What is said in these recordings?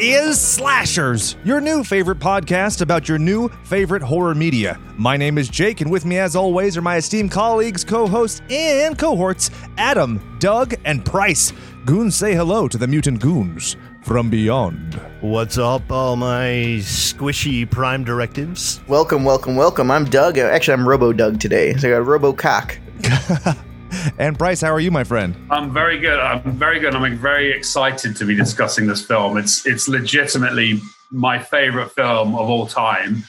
This is Slashers, your new favorite podcast about your new favorite horror media. My name is Jake, and with me, as always, are my esteemed colleagues, co hosts, and cohorts Adam, Doug, and Bryce. Goons say hello to the mutant goons from beyond. What's up, all my squishy prime directives? Welcome, welcome, welcome. I'm Doug. Actually, I'm Robo Doug today. So I got Robo Cock. And Bryce, how are you, my friend? I'm very good. I'm very good. I'm very excited to be discussing this film. It's it's legitimately my favorite film of all time,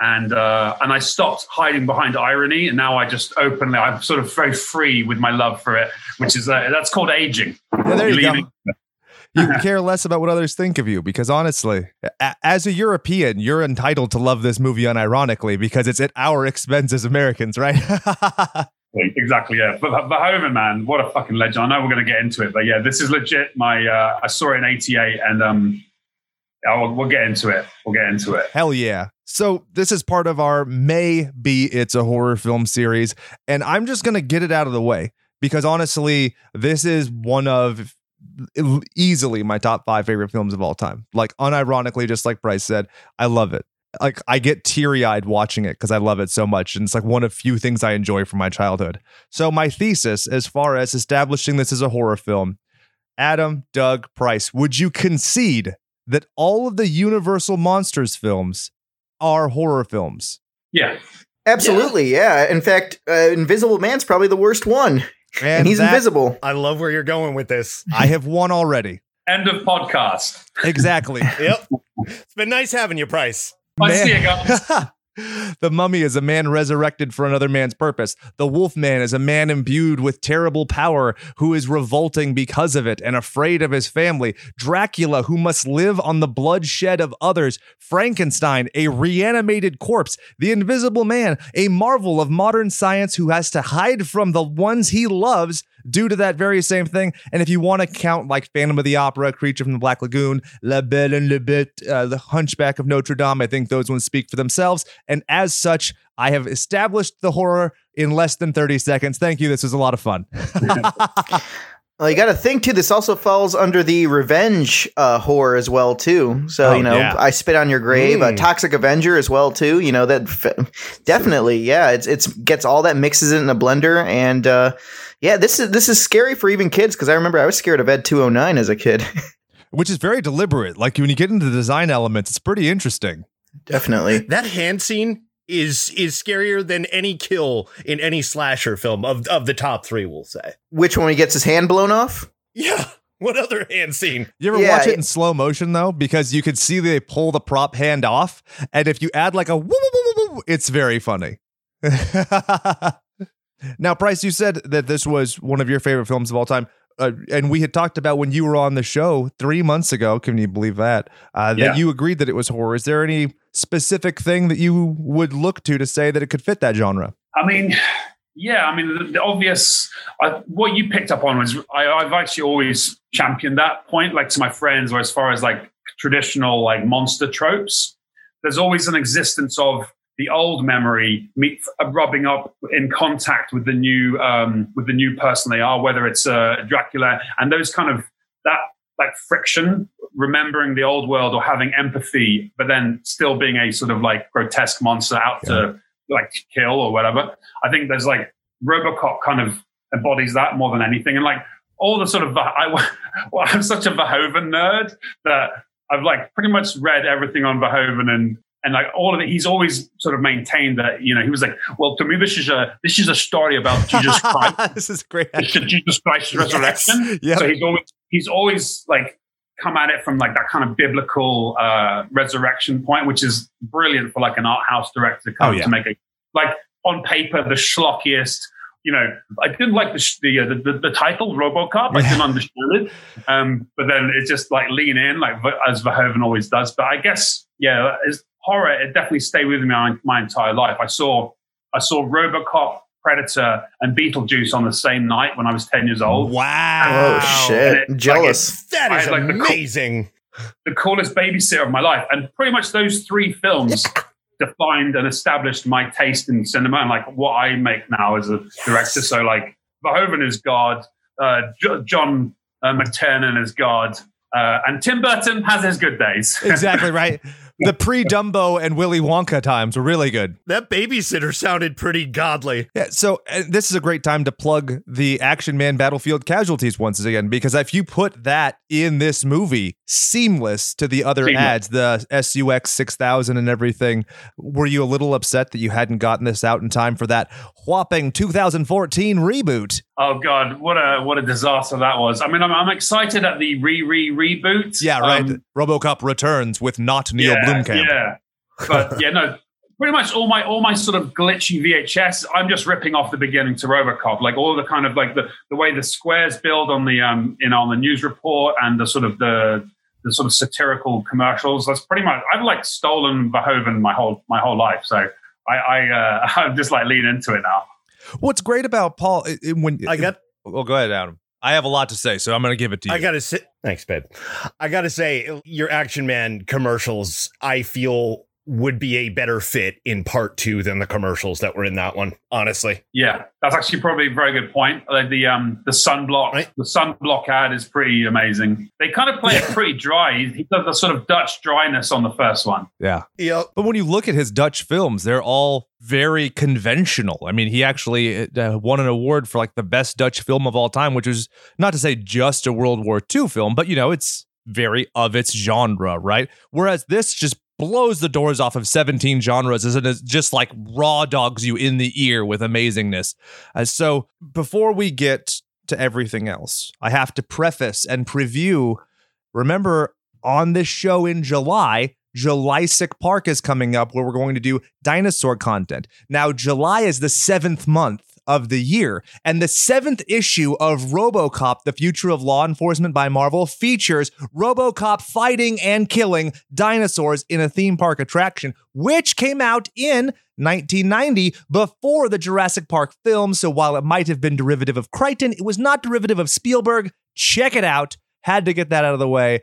and uh, and I stopped hiding behind irony, and now I just openly I'm sort of very free with my love for it, which is uh, that's called aging. Yeah, there you Leaving- go. You care less about what others think of you because honestly, a- as a European, you're entitled to love this movie unironically because it's at our expense as Americans, right? Exactly, yeah. But Verhoeven, man, what a fucking legend. I know we're going to get into it, but yeah, this is legit. My uh, I saw it in '88, and um, we'll, we'll get into it. We'll get into it. Hell yeah. So, this is part of our May Be It's a Horror Film series. And I'm just going to get it out of the way because honestly, this is one of easily my top five favorite films of all time. Like, unironically, just like Bryce said, I love it. Like, I get teary eyed watching it because I love it so much. And it's like one of few things I enjoy from my childhood. So, my thesis, as far as establishing this as a horror film, Adam, Doug, Bryce, would you concede that all of the Universal Monsters films are horror films. Yeah, Absolutely, yeah. In fact, uh, Invisible Man's probably the worst one, and, he's that- invisible. I love where you're going with this. I have one already. end of podcast. Exactly. Yep. it's been nice having you, Bryce. I Man. see you guys. the mummy is a man resurrected for another man's purpose. The wolf man is a man imbued with terrible power who is revolting because of it and afraid of his family. Dracula, who must live on the bloodshed of others. Frankenstein, a reanimated corpse. The invisible man, a marvel of modern science who has to hide from the ones he loves due to that very same thing. And if you want to count like Phantom of the Opera, Creature from the Black Lagoon, La Belle and Le Bête, uh, The Hunchback of Notre Dame, I think those ones speak for themselves. And as such, I have established the horror in less than 30 seconds. Thank you. This was a lot of fun. Well, you got to think too. This also falls under the revenge uh, horror as well too. So Oh, you know, yeah. I spit on your grave, a Mm. Toxic Avenger as well too. You know that f- definitely, yeah. It's it's gets all that mixes it in a blender, and uh, yeah, this is this is scary for even kids because I remember I was scared of Ed two hundred nine as a kid. Which is very deliberate. Like when you get into the design elements, it's pretty interesting. definitely. That hand scene is is scarier than any kill in any slasher film of of the top three. We'll say. Which one he gets his hand blown off? Yeah. What other hand scene? You ever Yeah, watch it it- in slow motion though? Because you can see they pull the prop hand off, and if you add like a woo, woo, woo, woo, woo, it's very funny. now, Bryce, you said that this was one of your favorite films of all time. Uh, and we had talked about when you were on the show three months ago. Can you believe that? Uh, that Yeah. you agreed that it was horror. Is there any specific thing that you would look to to say that it could fit that genre? I mean, yeah, I mean, the, the obvious, I, what you picked up on was I, I've actually always championed that point, like to my friends, or as far as like traditional like monster tropes. There's always an existence of the old memory meet, uh, rubbing up in contact with the new um, with the new person they are, whether it's uh, Dracula and those kind of that like friction, remembering the old world or having empathy, but then still being a sort of like grotesque monster out to like kill or whatever. I think there's like RoboCop kind of embodies that more than anything, and like all the sort of I, well, I'm such a Verhoeven nerd that I've like pretty much read everything on Verhoeven and and like all of it. He's always sort of maintained that you know he was like, well, to me this is a this is a story about Jesus Christ. this is great. It's the Jesus Christ's resurrection. Yep. So he's always he's always like come at it from like that kind of biblical uh, resurrection point, which is brilliant for like an art house director to come Oh, yeah. to make a like on paper the schlockiest. You know, I didn't like the the, uh, the, the title RoboCop. I didn't understand it, um, but then it's just like lean in, like as Verhoeven always does. But I guess yeah, horror, it definitely stayed with me my, my entire life. I saw I saw RoboCop, Predator, and Beetlejuice on the same night when I was ten years old. Wow. Oh shit! Like, Jealous. That I is like the co- amazing. the coolest babysitter of my life. And pretty much those three films defined and established my taste in cinema and like what I make now as a director. So like Verhoeven is God, uh, J- John uh, McTiernan is God, Uh, and Tim Burton has his good days. exactly right. The pre Dumbo and Willy Wonka times were really good. That babysitter sounded pretty godly. Yeah, so uh, this is a great time to plug the Action Man Battlefield Casualties once again because if you put that in this movie, seamless to the other Seamless. ads, the SUX 6000 and everything, were you a little upset that you hadn't gotten this out in time for that whopping 2014 reboot? Oh God, what a what a disaster that was. I mean, I'm, I'm excited at the re re reboot. Yeah, right. Um, RoboCop returns with not Neil yeah, Blomkamp. Yeah, but yeah, no. Pretty much all my all my sort of glitchy VHS, I'm just ripping off the beginning to RoboCop, like all the kind of like the the way the squares build on the um you know on the news report and the sort of the the sort of satirical commercials. That's pretty much I've like stolen Verhoeven my whole my whole life, so I I uh, I'm just like lean into it now. What's great about Paul i- i- when I got Well, go ahead, Adam. I have a lot to say, so I'm going to give it to you. I gotta say, thanks, babe. I gotta say, your Action Man commercials, I feel would be a better fit in part two than the commercials that were in that one. Honestly, Yeah, that's actually probably a very good point. Like the um the sunblock, Right. the sunblock ad is pretty amazing. They kind of play it pretty dry. He does the sort of Dutch dryness on the first one. yeah. yep. But when you look at his Dutch films, they're all very conventional. I mean, he actually uh, won an award for like the best Dutch film of all time, which is not to say just a World War II film, but you know, it's very of its genre, right? Whereas this just blows the doors off of 17 genres and it just like raw dogs you in the ear with amazingness. Uh, so before we get to everything else, I have to preface and preview. Remember, on this show in July, Julysic Park is coming up where we're going to do dinosaur content. Now, July is the seventh month of the year, and the seventh issue of Robocop, The Future of Law Enforcement by Marvel, features Robocop fighting and killing dinosaurs in a theme park attraction, which came out in 1990 before the Jurassic Park film. So while it might have been derivative of Crichton, it was not derivative of Spielberg. Check it out. Had to get that out of the way.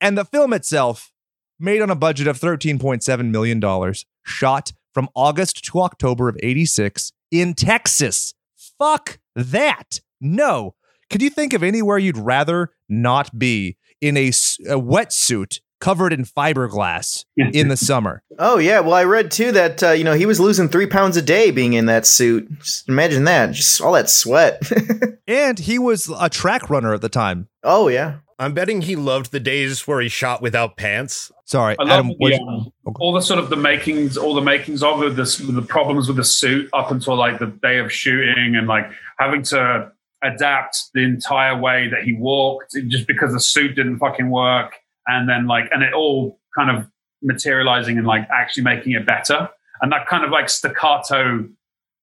And the film itself, made on a budget of $13.7 million, shot from August to October of 86 in Texas. Fuck that. No. Could you think of anywhere you'd rather not be in a, s- a wetsuit covered in fiberglass in the summer? Oh yeah, well I read too that uh, you know he was losing three pounds a day being in that suit. Just imagine that, just all that sweat. And he was a track runner at the time. oh yeah, I'm betting he loved the days where he shot without pants. Sorry, I love Adam. the, what- um, all the sort of the makings, all the makings of it, this, the problems with the suit up until like the day of shooting, and like having to adapt the entire way that he walked just because the suit didn't fucking work, and then like, and it all kind of materializing and like actually making it better, and that kind of like staccato,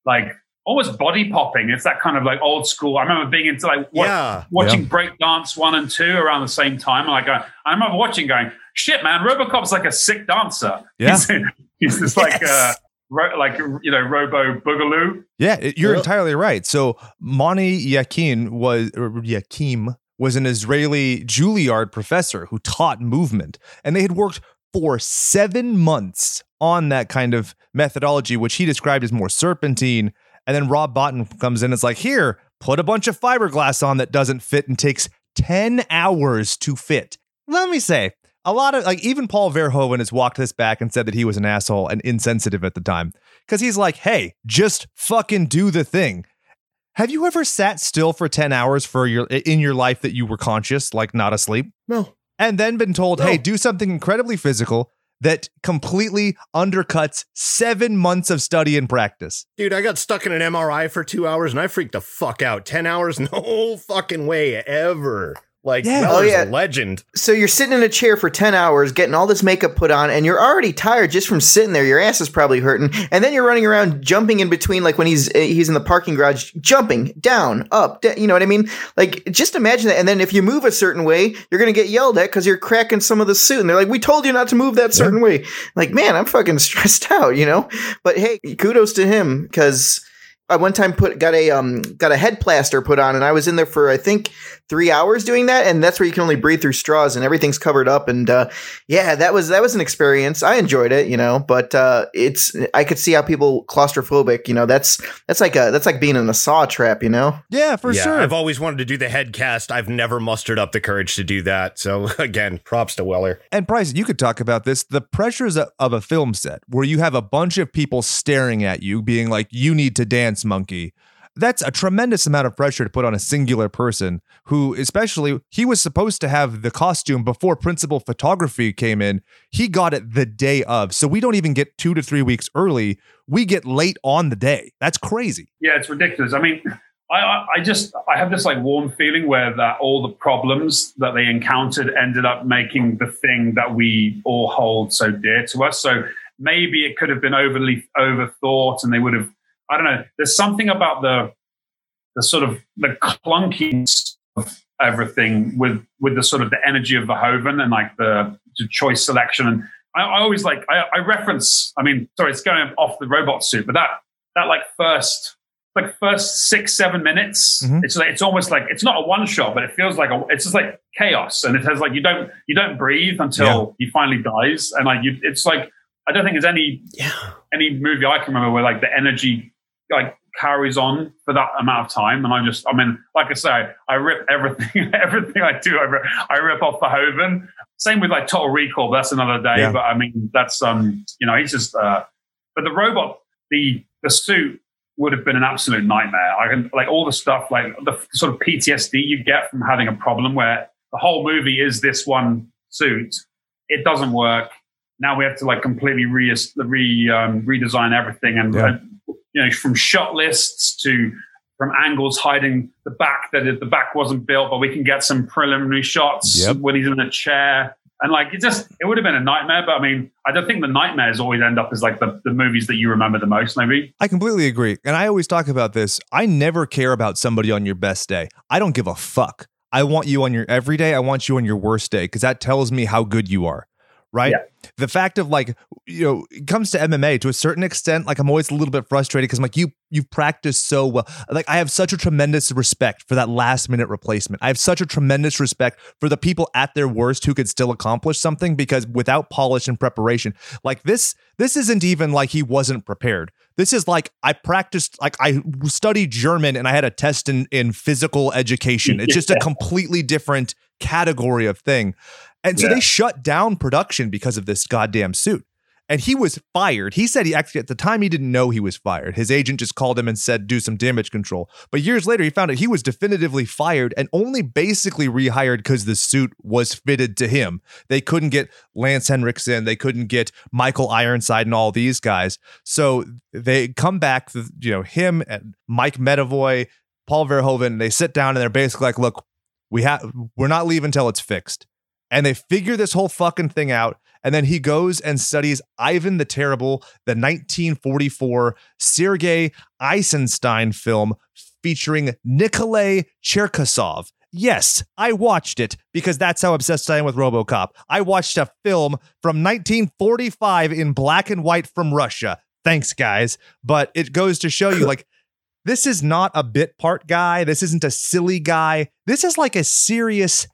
like almost body popping. It's that kind of like old school. I remember being into like what, yeah. watching breakdance one and two around the same time. And like, I, I remember watching, going, "Shit, man, RoboCop's like a sick dancer. Yeah. he's, he's just like, uh, Yes. ro- like you know, Robo Boogaloo. Yeah, you're Yeah. entirely right. So Mani Yakin was or Yakim was an Israeli Juilliard professor who taught movement, and they had worked for seven months on that kind of methodology, which he described as more serpentine. And then Rob Bottin comes in and is like, "Here, put a bunch of fiberglass on that doesn't fit and takes ten hours to fit." Let me say. A lot of like even Paul Verhoeven has walked this back and said that he was an asshole and insensitive at the time because he's like, hey, just fucking do the thing. Have you ever sat still for 10 hours for your in your life that you were conscious, like not asleep, No. and then been told, No. hey, do something incredibly physical that completely undercuts seven months of study and practice? Dude, I got stuck in an MRI for two hours and I freaked the fuck out. 10 hours? No fucking way ever. Like, Yeah. Weller's Oh, yeah. a legend. so you're sitting in a chair for ten hours, getting all this makeup put on, and you're already tired just from sitting there. Your ass is probably hurting, and then you're running around jumping in between, like when he's he's in the parking garage, jumping down, up, da- you know what I mean? Like just imagine that. And then if you move a certain way, you're gonna get yelled at because you're cracking some of the suit, and they're like, "We told you not to move that certain way." Like, man, I'm fucking stressed out, you know. But hey, kudos to him because I one time put got a um got a head plaster put on, and I was in there for I think three hours doing that, and that's where you can only breathe through straws and everything's covered up. And uh, yeah, that was that was an experience. I enjoyed it, you know, but uh, it's I could see how people claustrophobic. You know, that's that's like a that's like being in a saw trap. You know. Yeah, for yeah, sure. I've always wanted to do the head cast. I've never mustered up the courage to do that. So again, props to Weller. And Bryce. you could talk about this the pressures of a film set where you have a bunch of people staring at you, being like, you need to dance, monkey. That's a tremendous amount of pressure to put on a singular person who, especially, he was supposed to have the costume before principal photography came in. He got it the day of. So we don't even get two to three weeks early. We get late on the day. That's crazy. Yeah, it's ridiculous. I mean, I, I just I have this like warm feeling where that all the problems that they encountered ended up making the thing that we all hold so dear to us. So maybe it could have been overly overthought, and they would have I don't know. There's something about the the sort of the clunkiness of everything with with the sort of the energy of Verhoeven and like the, the choice selection. And I, I always like I, I reference. I mean, sorry, it's going off the robot suit, but that that like first like first six seven minutes mm-hmm. it's like it's almost like it's not a one shot but it feels like a, it's just like chaos and it has like you don't you don't breathe until yeah. he finally dies and like you it's like i don't think there's any yeah. any movie i can remember where like the energy like carries on for that amount of time and i just i mean like i say i rip everything everything i do i rip, I rip off Verhoeven same with like total recall that's another day yeah. but i mean that's um you know he's just uh but the robot the the suit would have been an absolute nightmare. I can like all the stuff, like the sort of PTSD you get from having a problem where the whole movie is this one suit. It doesn't work. Now we have to like completely re, re um, redesign everything, and yeah. uh, you know from shot lists to from angles hiding the back that the back wasn't built, but we can get some preliminary shots yep. when he's in a chair. And like it just it would have been a nightmare, but I mean, I don't think the nightmares always end up as like the, the movies that you remember the most, maybe. I completely agree. And I always talk about this. I never care about somebody on your best day. I don't give a fuck. I want you on your every day. I want you on your worst day because that tells me how good you are right? Yeah. The fact of like, you know, it comes to MMA to a certain extent, like I'm always a little bit frustrated because I'm like, you you've practiced so well. Like I have such a tremendous respect for that last minute replacement. I have such a tremendous respect for the people at their worst who could still accomplish something because without polish and preparation, like this, this isn't even like he wasn't prepared. This is like I practiced, like I studied German and I had a test in in physical education. It's just a completely different category of thing. And so yeah. they shut down production because of this goddamn suit. And he was fired. He said he actually, at the time, he didn't know he was fired. His agent just called him and said, do some damage control. But years later, he found out he was definitively fired and only basically rehired because the suit was fitted to him. They couldn't get Lance Henriksen, they couldn't get Michael Ironside and all these guys. So they come back, you know, him and Mike Medavoy, Paul Verhoeven, they sit down and they're basically like, look, we have we're not leaving until it's fixed and they figure this whole fucking thing out. And then he goes and studies Ivan the Terrible, the 1944 Sergei Eisenstein film featuring Nikolai Cherkasov. Yes, I watched it because that's how obsessed I am with Robocop. I watched a film from 1945 in black and white from Russia. Thanks, guys. But it goes to show you, like, this is not a bit part guy. This isn't a silly guy. This is like a serious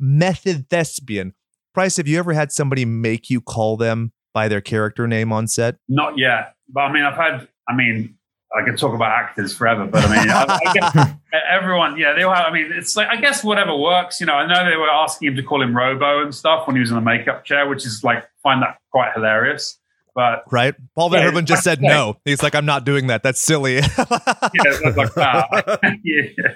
method thespian. Bryce, have you ever had somebody make you call them by their character name on set? Not yet. But I mean, I've had, I mean, I could talk about actors forever, but I mean, I, I guess everyone, yeah, they all have, I mean, it's like, I guess whatever works, you know, I know they were asking him to call him Robo and stuff when he was in the makeup chair, which is like, find that quite hilarious. But right, Paul Van yeah, just said no. He's like, I'm not doing that. That's silly. yeah, like, yeah.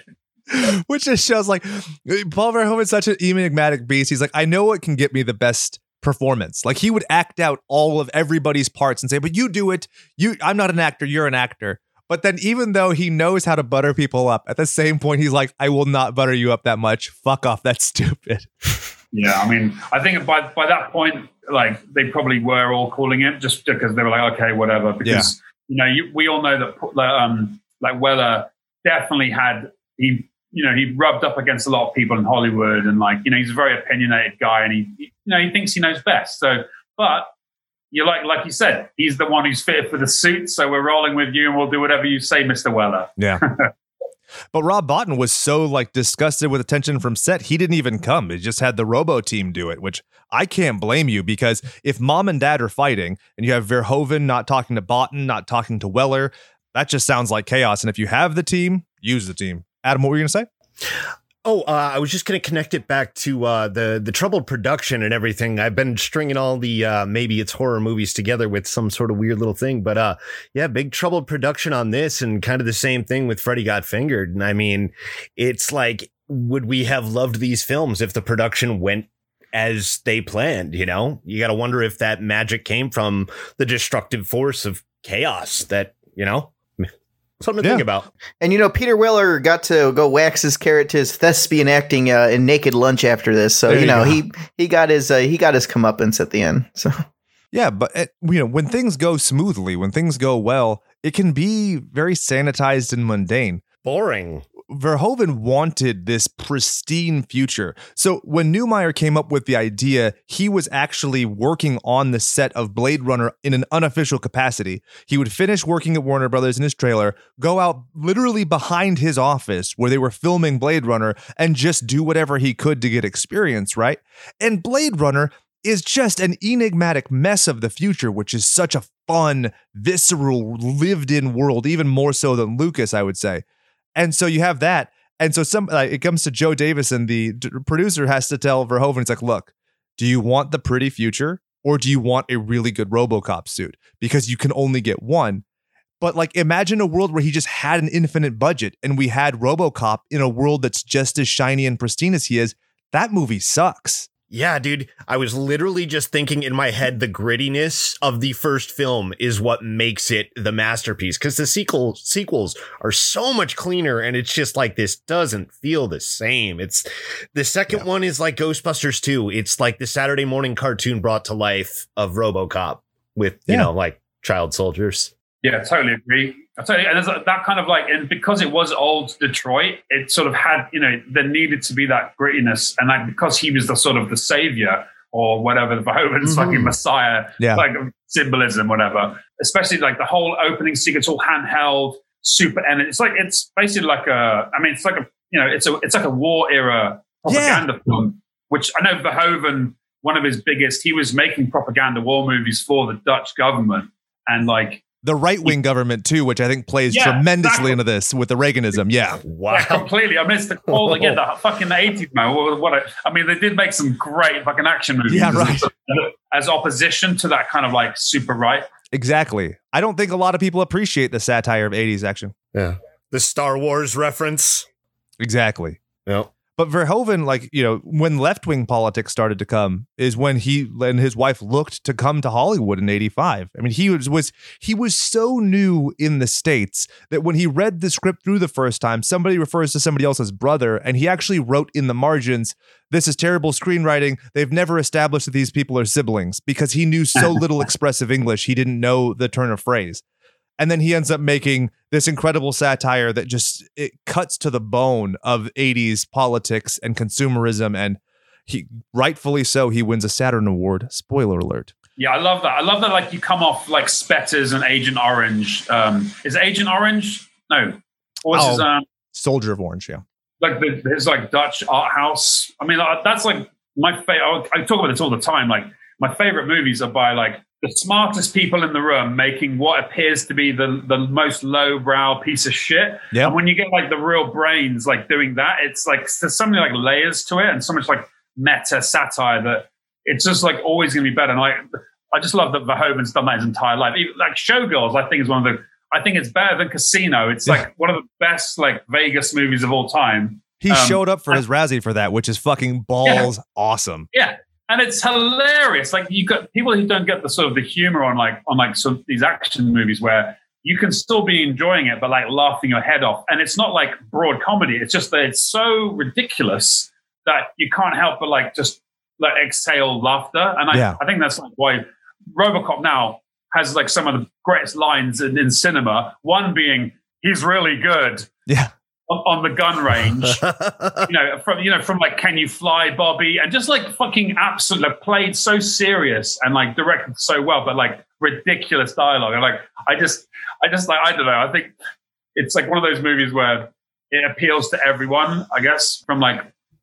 which just shows like Paul Verhoeven is such an enigmatic beast. He's like, I know what can get me the best performance. Like he would act out all of everybody's parts and say, "But you do it. You, I'm not an actor. You're an actor." But then, even though he knows how to butter people up, at the same point, he's like, "I will not butter you up that much. Fuck off. That's stupid." Yeah, I mean, I think by by that point, like they probably were all calling it just because they were like, "Okay, whatever." Because yeah. you know, you, we all know that um, like Weller definitely had he you know, he rubbed up against a lot of people in Hollywood and like, you know, he's a very opinionated guy and he, you know, he thinks he knows best. So, but you're like, like you said, he's the one who's fitted for the suit. So we're rolling with you and we'll do whatever you say, Mr. Weller. Yeah. But Rob Bottin was so like disgusted with attention from set, he didn't even come. He just had the Robo team do it, which I can't blame you because if mom and dad are fighting and you have Verhoeven not talking to Bottin, not talking to Weller, that just sounds like chaos. And if you have the team, use the team. Adam, what were you going to say? Oh, uh, I was just going to connect it back to uh, the the troubled production and everything. I've been stringing all the uh, maybe it's horror movies together with some sort of weird little thing, but uh, yeah, big troubled production on this, and kind of the same thing with Freddy Got Fingered. And I mean, it's like, would we have loved these films if the production went as they planned? You know, you got to wonder if that magic came from the destructive force of chaos that you know something to Yeah. think about. And you know, Peter Weller got to go wax his carrot to his thespian acting uh, in Naked Lunch after this. So There you you know, go. he he got his uh, he got his comeuppance at the end. So Yeah, but uh, you know, when things go smoothly, when things go well, it can be very sanitized and mundane. Boring. Verhoeven wanted this pristine future. So when Neumeier came up with the idea, he was actually working on the set of Blade Runner in an unofficial capacity. He would finish working at Warner Brothers in his trailer, go out literally behind his office where they were filming Blade Runner, and just do whatever he could to get experience, right? And Blade Runner is just an enigmatic mess of the future, which is such a fun, visceral, lived in world, even more so than Lucas, I would say. And so you have that. And so some like, it comes to Joe Davis and the d- producer has to tell Verhoeven, it's like, look, do you want the pretty future or do you want a really good RoboCop suit? Because you can only get one. But like imagine a world where he just had an infinite budget and we had RoboCop in a world that's just as shiny and pristine as he is. That movie sucks. Yeah, dude. I was literally just thinking in my head the grittiness of the first film is what makes it the masterpiece because the sequel sequels are so much cleaner and it's just like this doesn't feel the same. It's the second one is like Ghostbusters 2. It's like the Saturday morning cartoon brought to life of RoboCop with, you Yeah. know, like child soldiers. Yeah, totally agree. I totally, and there's that kind of like, and because it was old Detroit, it sort of had, you know, there needed to be that grittiness, and like because he was the sort of the savior or whatever, the Verhoeven's Mhm. fucking messiah, Yeah. like symbolism, whatever. Especially like the whole opening sequence, all handheld, super, and it's like it's basically like a, I mean, it's like a, you know, it's a, it's like a war era propaganda film, which I know Verhoeven, one of his biggest, he was making propaganda war movies for the Dutch government, and like. The right wing government, too, which I think plays Yeah, tremendously exactly. into this with the Reaganism. Yeah. Wow. Yeah, completely. I missed it's the whole again, the oh. fucking eighties, man. What, what I, I mean, they did make some great fucking action movies. Yeah, as- right. As opposition to that kind of like super right. Exactly. I don't think a lot of people appreciate the satire of 80s action. Yeah. The Star Wars reference. Exactly. Yep. But Verhoeven, like, you know, when left wing politics started to come, is when he and his wife looked to come to Hollywood in 85. I mean, he was, was he was so new in the States that when he read the script through the first time, somebody refers to somebody else as brother, and he actually wrote in the margins, This is terrible screenwriting. They've never established that these people are siblings because he knew so little expressive English, he didn't know the turn of phrase. And then he ends up making this incredible satire that just it cuts to the bone of 80s politics and consumerism and he rightfully so he wins a Saturn award spoiler alert Yeah, I love that. I love that. Like you come off like Spetters and Agent Orange. Um, is Agent Orange? No. What was his Oh. um, soldier of orange yeah like the, his like Dutch art house. I mean, uh, that's like my favorite. I talk about this all the time. Like my favorite movies are by like the smartest people in the room making what appears to be the the most lowbrow piece of shit. Yeah. And when you get like the real brains like doing that, it's like there's so many like layers to it and so much like meta satire that it's just like always going to be better. And like I just love that Verhoeven's done that his entire life. Even, like Showgirls, I think is one of the. I think it's better than Casino. It's like one of the best like Vegas movies of all time. he Um, showed up for his Razzie for that which is fucking balls awesome Yeah, and it's hilarious. Like you got people who don't get the sort of the humor on like on like of these action movies where you can still be enjoying it, but like laughing your head off. And it's not like broad comedy. It's just that it's so ridiculous that you can't help but like just like exhale laughter. And I, Yeah. I think that's like why RoboCop now has like some of the greatest lines in, in cinema. One being he's really good yeah on, on the gun range you know, from you know, from like "Can You Fly, Bobby," and just like fucking absolutely like, played so serious and like directed so well, but like ridiculous dialogue. And like, I just, I just like, I don't know. I think it's like one of those movies where it appeals to everyone, I guess, from like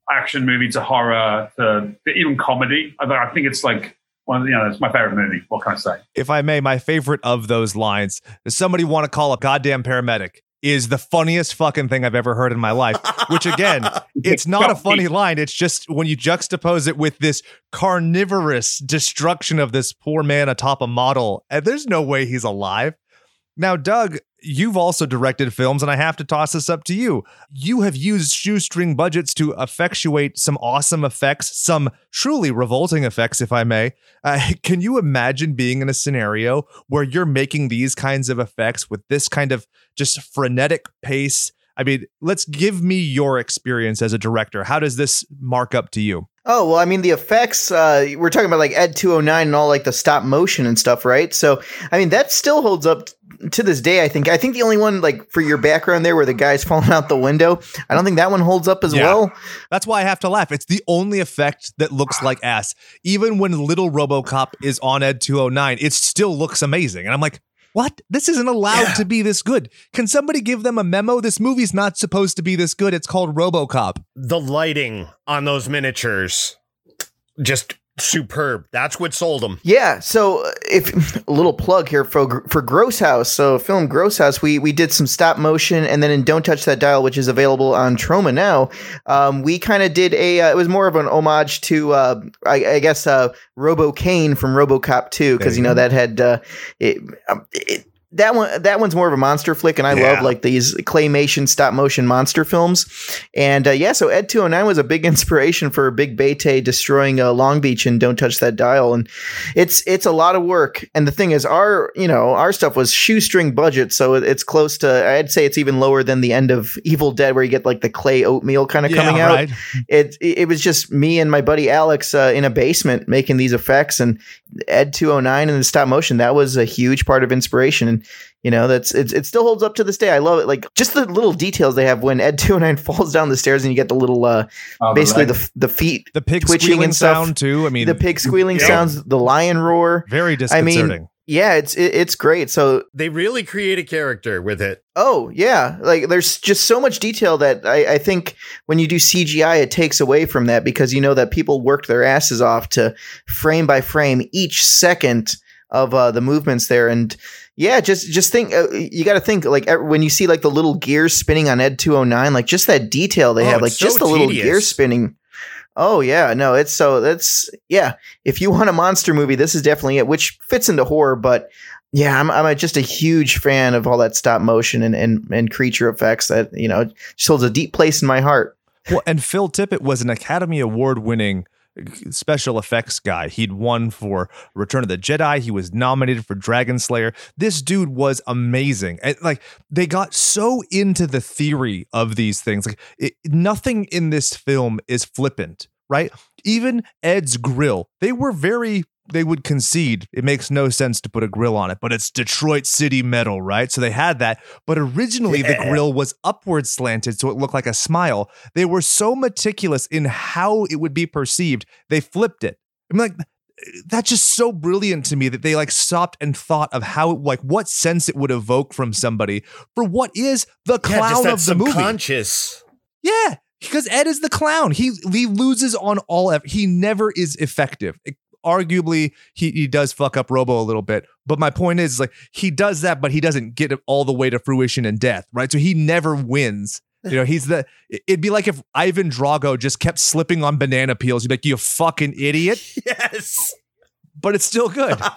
action movie to horror to, to even comedy. I, I think it's like one, of, you know, it's my favorite movie. What can I say? If I may, my favorite of those lines, does somebody want to call a goddamn paramedic? Is the funniest fucking thing I've ever heard in my life. Which again, it's not a funny line. It's just when you juxtapose it with this carnivorous destruction of this poor man atop a model, and there's no way he's alive. Now, Doug, you've also directed films, and I have to toss this up to you. You have used shoestring budgets to effectuate some awesome effects, some truly revolting effects, if I may. Uh, can you imagine being in a scenario where you're making these kinds of effects with this kind of just frenetic pace? I mean, let's give me your experience as a director. How does this mark up to you? Oh well, I mean the effects. Uh, we're talking about like Ed two hundred nine and all like the stop motion and stuff, right? So I mean that still holds up to this day. I think. I think the only one like for your background there, where the guy's falling out the window. I don't think that one holds up as Yeah. well. That's why I have to laugh. It's the only effect that looks like ass. Even when little Robocop is on Ed 209, it still looks amazing. And I'm like, what? This isn't allowed Yeah. to be this good. Can somebody give them a memo? This movie's not supposed to be this good. It's called Robocop. The lighting on those miniatures, just superb. That's what sold them. Yeah. So uh, if a little plug here for for Gross House. So film Gross House, we we did some stop motion, and then in Don't Touch That Dial, which is available on Troma now, um, we kind of did a. Uh, it was more of an homage to, uh, I, I guess, uh, Robo Kane from RoboCop 2, because you know that had uh, it, um, it. That one, that one's more of a monster flick, and I Yeah. love like these claymation stop motion monster films. And uh, yeah, so Ed 209 was a big inspiration for Big Bete destroying uh, Long Beach and Don't Touch That Dial. And it's it's a lot of work. And the thing is, our you know our stuff was shoestring budget, so it's close to. I'd say it's even lower than the end of Evil Dead, where you get like the clay oatmeal kind of coming out. right. It it was just me and my buddy Alex uh, in a basement making these effects, and Ed 209 and the stop motion. That was a huge part of inspiration. And you know, that's it, it still holds up to this day. I love it. Like just the little details they have when Ed 209 falls down the stairs and you get the little uh Oh, basically like- the the feet The pig Twitching squealing and stuff. sound, too. I mean, the pig squealing Yeah. sounds, the lion roar. very I disconcerting. mean, yeah, it's it, it's great. So They really create a character with it. Oh yeah, like there's just so much detail that I, I think when you do CGI, it takes away from that because you know that people worked their asses off to frame by frame each second of uh, the movements there, and yeah, just just think uh, you got to think like when you see like the little gears spinning on Ed 209, like just that detail they Oh, have, like so just the little tedious. gear spinning. Oh yeah, no, it's so that's yeah. If you want a monster movie, this is definitely it, which fits into horror, but yeah, I'm I'm a, just a huge fan of all that stop motion and, and and creature effects that you know just holds a deep place in my heart. Well, and Phil Tippett was an Academy Award winning special effects guy. He'd won for Return of the Jedi. He was nominated for Dragonslayer. This dude was amazing. And like they got so into the theory of these things. Like it, nothing in this film is flippant, right? Even Ed's grill, they were very they would concede it makes no sense to put a grill on it, but it's Detroit City metal, right? So they had that. But originally, the grill was upward slanted, so it looked like a smile. They were so meticulous in how it would be perceived, they flipped it. I'm like, that's just so brilliant to me that they like stopped and thought of how, like, what sense it would evoke from somebody for what is the Yeah, clown that of the movie. subconscious. Yeah, because Ed is the clown. He he loses on all. He never is effective. Arguably, he he does fuck up Robo a little bit. But my point is, like, he does that, but he doesn't get it all the way to fruition and death, right? So he never wins. You know, he's the. It'd be like if Ivan Drago just kept slipping on banana peels. You'd be like, you fucking idiot. Yes. But it's still good.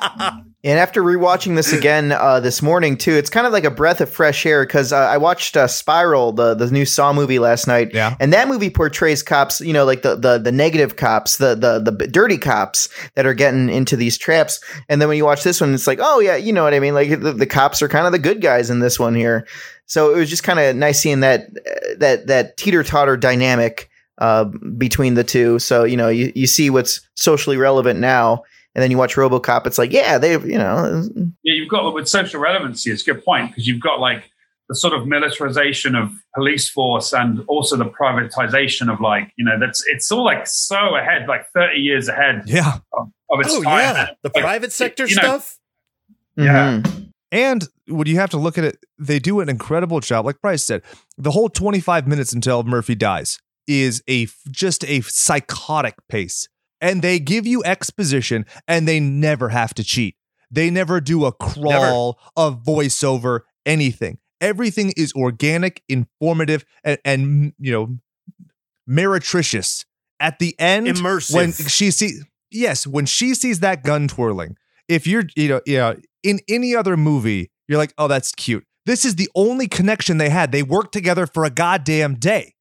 And after rewatching this again uh, this morning too, it's kind of like a breath of fresh air because uh, I watched uh, Spiral, the the new Saw movie last night, Yeah. and that movie portrays cops, you know, like the the the negative cops, the the the dirty cops that are getting into these traps. And then when you watch this one, it's like, oh yeah, you know what I mean? Like the, the cops are kind of the good guys in this one here. So it was just kind of nice seeing that uh, that that teeter totter dynamic uh, between the two. So you know, you you see what's socially relevant now. And then you watch RoboCop. It's like, yeah, they've you know, Yeah, you've got with social relevancy. It's a good point because you've got like the sort of militarization of police force and also the privatization of like you know that's it's all like so ahead, like thirty years ahead Yeah. of, of its Oh time. yeah, the Like, private sector you know, stuff. Mm-hmm. Yeah. And when you have to look at it, they do an incredible job. Like Bryce said, the whole 25 minutes until Murphy dies is a just a psychotic pace. And they give you exposition and they never have to cheat. They never do a crawl, a voiceover, anything. Everything is organic, informative, and, and you know, meretricious. At the end, Immersive. when she sees yes, when she sees that gun twirling, if you're you know, you know, in any other movie, you're like, oh, that's cute. This is the only connection they had. They worked together for a goddamn day.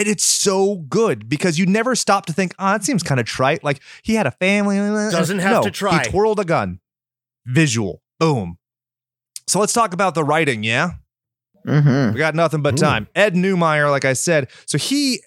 And it's so good because you never stop to think, oh, that seems kind of trite. Like he had a family. Doesn't have No, to try. He twirled a gun. Visual. Boom. So let's talk about the writing, yeah? Mm-hmm. We got nothing but Ooh. time. Ed Neumeier, like I said, so he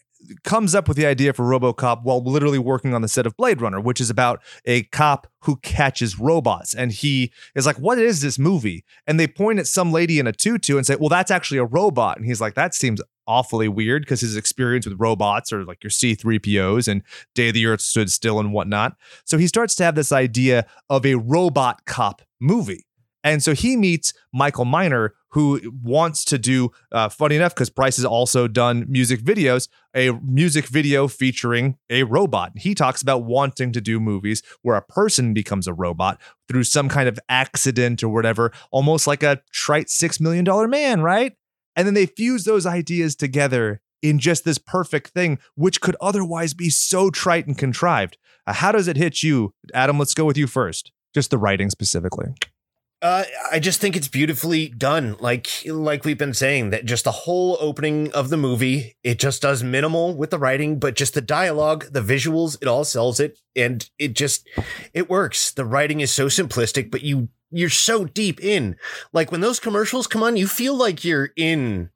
comes up with the idea for RoboCop while literally working on the set of Blade Runner, which is about a cop who catches robots. And he is like, "What is this movie?" And they point at some lady in a tutu and say, "Well, that's actually a robot." And he's like, "That seems awfully weird because his experience with robots or like your C3POs and Day of the Earth Stood Still and whatnot." So he starts to have this idea of a robot cop movie. And so he meets Michael Miner, who wants to do, uh, funny enough, because Bryce has also done music videos, a music video featuring a robot. He talks about wanting to do movies where a person becomes a robot through some kind of accident or whatever, almost like a trite $6 million man, right? And then they fuse those ideas together in just this perfect thing, which could otherwise be so trite and contrived. Uh, how does it hit you? Adam, let's go with you first. Just the writing specifically. Uh, I just think it's beautifully done. Like like we've been saying, that just the whole opening of the movie, it just does minimal with the writing, but just the dialogue, the visuals, it all sells it, and it just it works. The writing is so simplistic, but you you're so deep in. Like when those commercials come on, you feel like you're in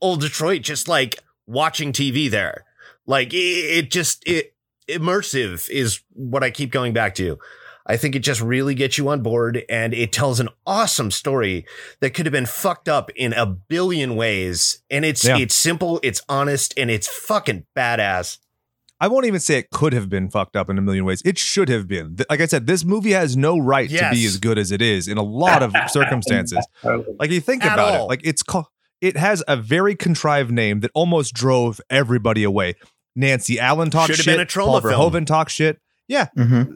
old Detroit, just like watching TV there. Like it, it just it immersive is what I keep going back to. I think it just really gets you on board and it tells an awesome story that could have been fucked up in a billion ways. And it's Yeah. it's simple, it's honest, and it's fucking badass. I won't even say it could have been fucked up in a million ways. It should have been. Like I said, this movie has no right to be as good as it is in a lot of circumstances. Like you think At about all. it, like it's called. It has a very contrived name that almost drove everybody away. Nancy Allen talks Should have shit. been a Troma Paul film. Verhoeven talks shit. Yeah, Mm-hmm.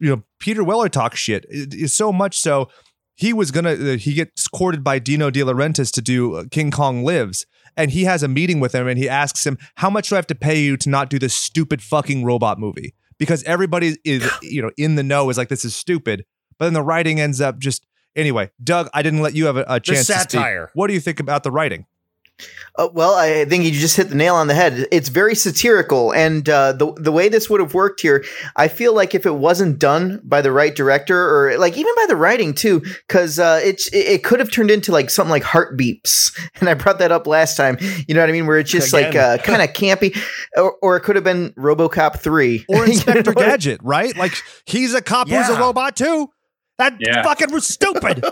you know Peter Weller talks shit. It is so much so he was gonna uh, he gets courted by Dino De Laurentiis to do uh, King Kong Lives, and he has a meeting with him, and he asks him how much do I have to pay you to not do this stupid fucking robot movie because everybody is you know in the know is like this is stupid, but then the writing ends up just anyway. Doug, I didn't let you have a, a chance to speak. satire. What do you think about the writing? Uh, well, I think you just hit the nail on the head. It's very satirical, and uh, the the way this would have worked here, I feel like if it wasn't done by the right director, or like even by the writing too, because uh, it it could have turned into like something like Heartbeeps, and I brought that up last time. You know what I mean? Where it's just like Again. uh, kind of campy, or, or it could have been RoboCop three Or You Inspector know? Gadget, right? Like he's a cop who's a robot too. That Yeah. fucking was stupid.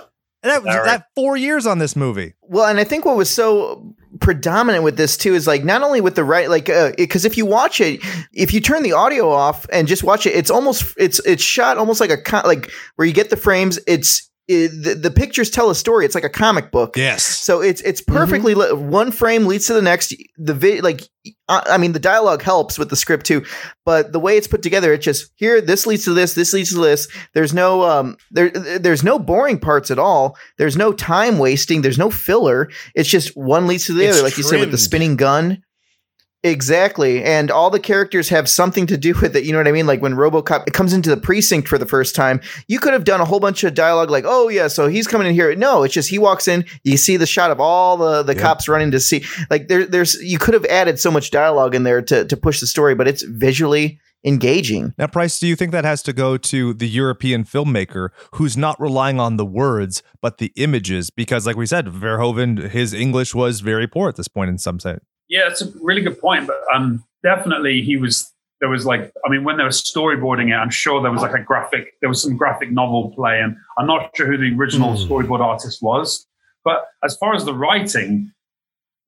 And that was All right. that four years on this movie. Well, and I think what was so predominant with this too is like not only with the right like uh, because if you watch it if you turn the audio off and just watch it it's almost it's it's shot almost like a co- like where you get the frames it's it, the, the pictures tell a story it's like a comic book Yes. so it's it's perfectly li- one frame leads to the next. The vi- like I I mean the dialogue helps with the script too, but the way it's put together, it just here this leads to this, this leads to this. There's no um there there's no boring parts at all. There's no time wasting. There's no filler. It's just one leads to the It's other, like you said with the spinning gun. Exactly. And all the characters have something to do with it. You know what I mean? Like when Robocop comes into the precinct for the first time, you could have done a whole bunch of dialogue like, oh, yeah, so he's coming in here. No, it's just he walks in, you see the shot of all the, the Yeah. cops running to see. Like there, there's, you could have added so much dialogue in there to, to push the story, but it's visually engaging. Now, Bryce, do you think that has to go to the European filmmaker who's not relying on the words but the images? Because, like we said, Verhoeven, his English was very poor at this point in some sense. Yeah, it's a really good point. But um, definitely he was. There was like, I mean, when they were storyboarding it, I'm sure there was like a graphic. There was some graphic novel play, and I'm not sure who the original Hmm. storyboard artist was. But as far as the writing,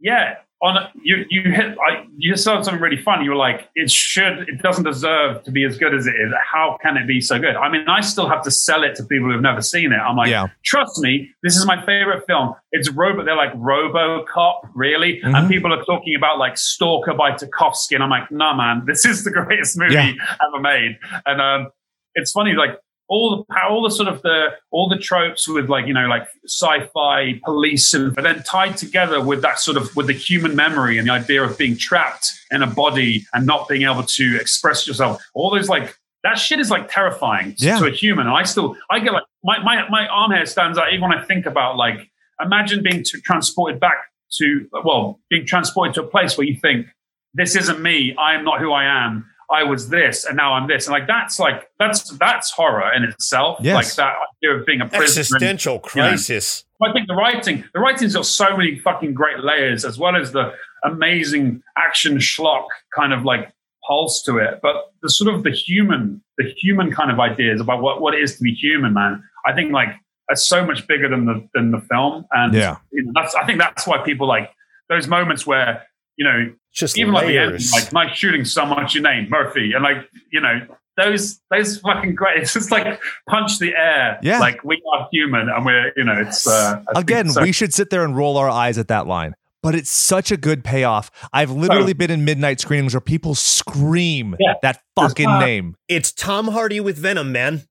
yeah, on you you hit I, you said something really fun. You were like, it should, it doesn't deserve to be as good as it is. How can it be so good? I mean, I still have to sell it to people who've never seen it. I'm like, Yeah. trust me, this is my favorite film. It's Robo. They're like RoboCop, really, Mhm. and people are talking about like Stalker by Tarkovsky, and I'm like, no, man, this is the greatest movie Yeah. ever made. And um, it's funny, like all the all the sort of the all the tropes with like you know like sci-fi police and but then tied together with that sort of with the human memory and the idea of being trapped in a body and not being able to express yourself. All those like that shit is like terrifying to, Yeah. to a human. And i still i get like my, my my arm hair stands out even when i think about like imagine being t- transported back to well being transported to a place where you think this isn't me. I am not who i am I was this and now I'm this. And like that's like that's that's horror in itself. Yes. Like that idea of being a prisoner. and- Existential crisis. I think the writing, the writing's got so many fucking great layers, as well as the amazing action schlock kind of like pulse to it. But the sort of the human, the human kind of ideas about what, what it is to be human, man. I think like that's so much bigger than the than the film, and Yeah. you know, that's I think that's why people like those moments where you know Just even like the end, like nice shooting someone, what's your name, Murphy, and like you know those those fucking great. It's just like punch the air. Yeah. like we are human, and we're you know it's uh, Again, so- we should sit there and roll our eyes at that line. But it's such a good payoff. I've literally Oh. been in midnight screenings where people scream Yeah. that fucking Uh, name. it's Tom Hardy with Venom, man.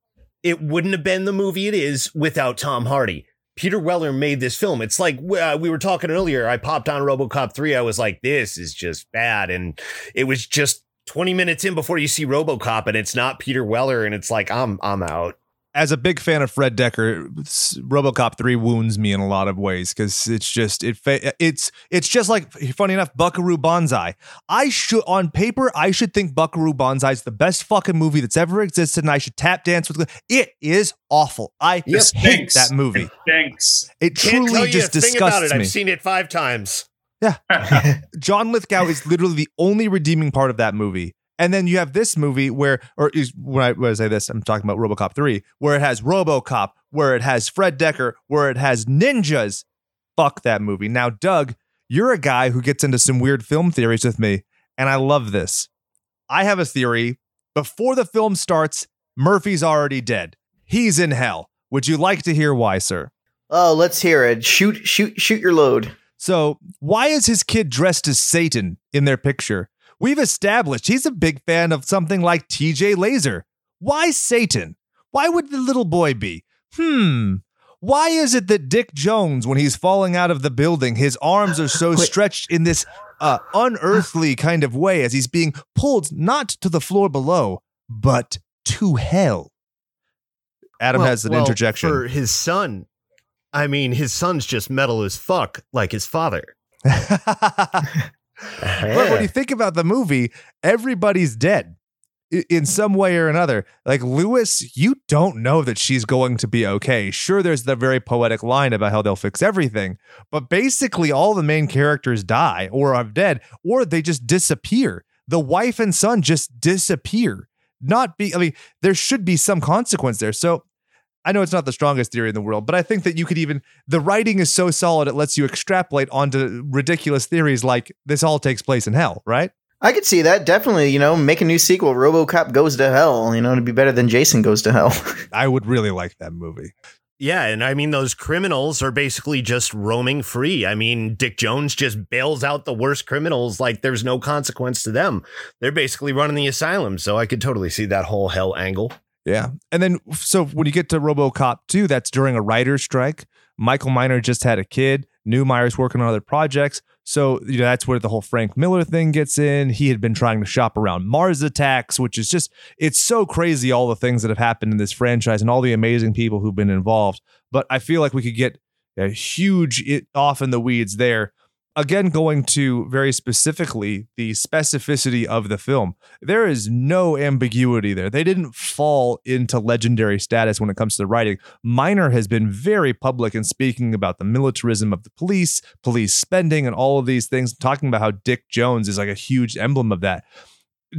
It wouldn't have been the movie it is without Tom Hardy. Peter Weller made this film. It's like uh, we were talking earlier. I popped on RoboCop 3. I was like, this is just bad. And it was just 20 minutes in before you see RoboCop and it's not Peter Weller and it's like I'm I'm out. As a big fan of Fred Dekker, RoboCop 3 wounds me in a lot of ways cuz it's just it fa- it's it's just like funny enough Buckaroo Banzai. I should on paper I should think Buckaroo Banzai is the best fucking movie that's ever existed and I should tap dance with it is awful. I Yep. hate that movie. Stinks. It Can't truly just a about disgusts it. me. I've seen it five times. Yeah. John Lithgow is literally the only redeeming part of that movie. And then you have this movie where, or is when I, when I say this, I'm talking about RoboCop 3, where it has RoboCop, where it has Fred Dekker, where it has ninjas. Fuck that movie. Now, Doug, you're a guy who gets into some weird film theories with me, and I love this. I have a theory. Before the film starts, Murphy's already dead. He's in hell. Would you like to hear why, sir? Oh, let's hear it. Shoot, shoot, shoot your load. So, why is his kid dressed as Satan in their picture? We've established he's a big fan of something like TJ Lazer. Why Satan? Why would the little boy be? Hmm. Why is it that Dick Jones, when he's falling out of the building, his arms are so stretched in this uh, unearthly kind of way as he's being pulled not to the floor below, but to hell? Adam Well- has an well, interjection. For his son. I mean, his son's just metal as fuck, like his father. But when you think about the movie, everybody's dead in some way or another. Like Lewis, you don't know that she's going to be okay. Sure, there's the very poetic line about how they'll fix everything, but basically all the main characters die or are dead or they just disappear. The wife and son just disappear. Not be, I mean, there should be some consequence there. So I know it's not the strongest theory in the world, but I think that you could even the writing is so solid it lets you extrapolate onto ridiculous theories like this all takes place in hell, right? I could see that definitely. You know, make a new sequel. RoboCop goes to hell. You know, to be better than Jason goes to hell. I would really like that movie. Yeah, and I mean those criminals are basically just roaming free. I mean, Dick Jones just bails out the worst criminals like there's no consequence to them. They're basically running the asylum, so I could totally see that whole hell angle. Yeah. And then so when you get to RoboCop 2, that's during a writer's strike. Michael Miner just had a kid. Neumeier's working on other projects. So, you know, that's where the whole Frank Miller thing gets in. He had been trying to shop around Mars attacks, which is just, it's so crazy all the things that have happened in this franchise and all the amazing people who've been involved. But I feel like we could get a huge it off in the weeds there. Again, going to very specifically the specificity of the film. There is no ambiguity there. They didn't fall into legendary status when it comes to the writing. Miner has been very public in speaking about the militarism of the police, police spending, and all of these things, talking about how Dick Jones is like a huge emblem of that.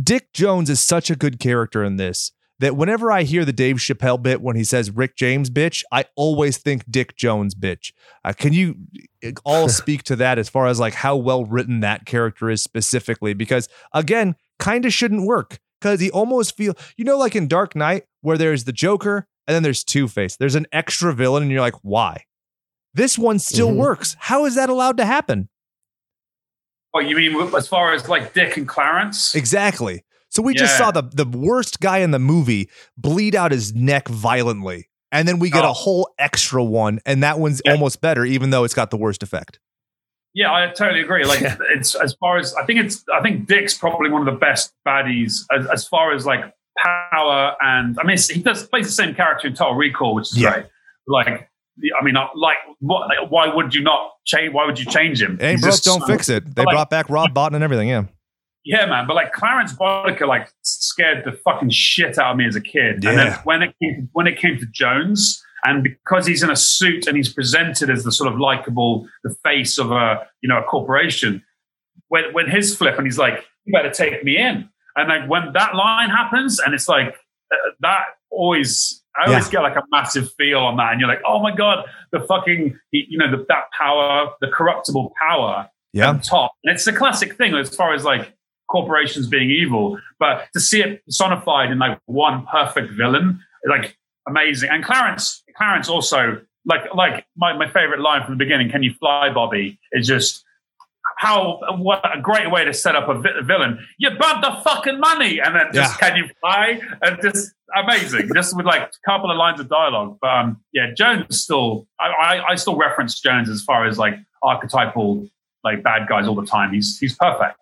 Dick Jones is such a good character in this that whenever I hear the Dave Chappelle bit when he says Rick James bitch, I always think Dick Jones bitch. Uh, can you uh, all speak to that as far as like how well written that character is specifically? Because again, kind of shouldn't work because he almost feel you know like in Dark Knight where there's the Joker and then there's Two Face. There's an extra villain and you're like, why? This one still Mhm. works. How is that allowed to happen? Oh, you mean as far as like Dick and Clarence? Exactly. So we just saw the the worst guy in the movie bleed out his neck violently. And then we get a Oh. whole extra one, and that one's Yeah. almost better, even though it's got the worst effect. Yeah, I totally agree. Like it's as far as I think it's I think Dick's probably one of the best baddies as, as far as like power and I mean he does plays the same character in Total Recall, which is Yeah. great. Like I mean, uh, like what? Like, why would you not change? Why would you change him? Ain't He's broke, just don't so- fix it. They like- brought back Rob Bottin and everything. Yeah. Yeah, man. But like Clarence Boddicker, like scared the fucking shit out of me as a kid. And then Yeah. when it came, when it came to Jones, and because he's in a suit and he's presented as the sort of likable, the face of a you know a corporation, when when his flip and he's like, "You better take me in," and like when that line happens, and it's like uh, that always. I always Yeah. get like a massive feel on that, and you're like, "Oh my god, the fucking, you know, the, that power, the corruptible power Yeah. the top. And it's a classic thing as far as like corporations being evil, but to see it personified in like one perfect villain, like amazing. And Clarence, Clarence also like like my, my favorite line from the beginning, "Can you fly, Bobby?" is just how what a great way to set up a, vi- a villain. You burnt the fucking money, and then just can you fly? And just amazing, just with like a couple of lines of dialogue. But um, yeah, Jones still, I, I, I still reference Jones as far as like archetypal like bad guys all the time. He's he's perfect.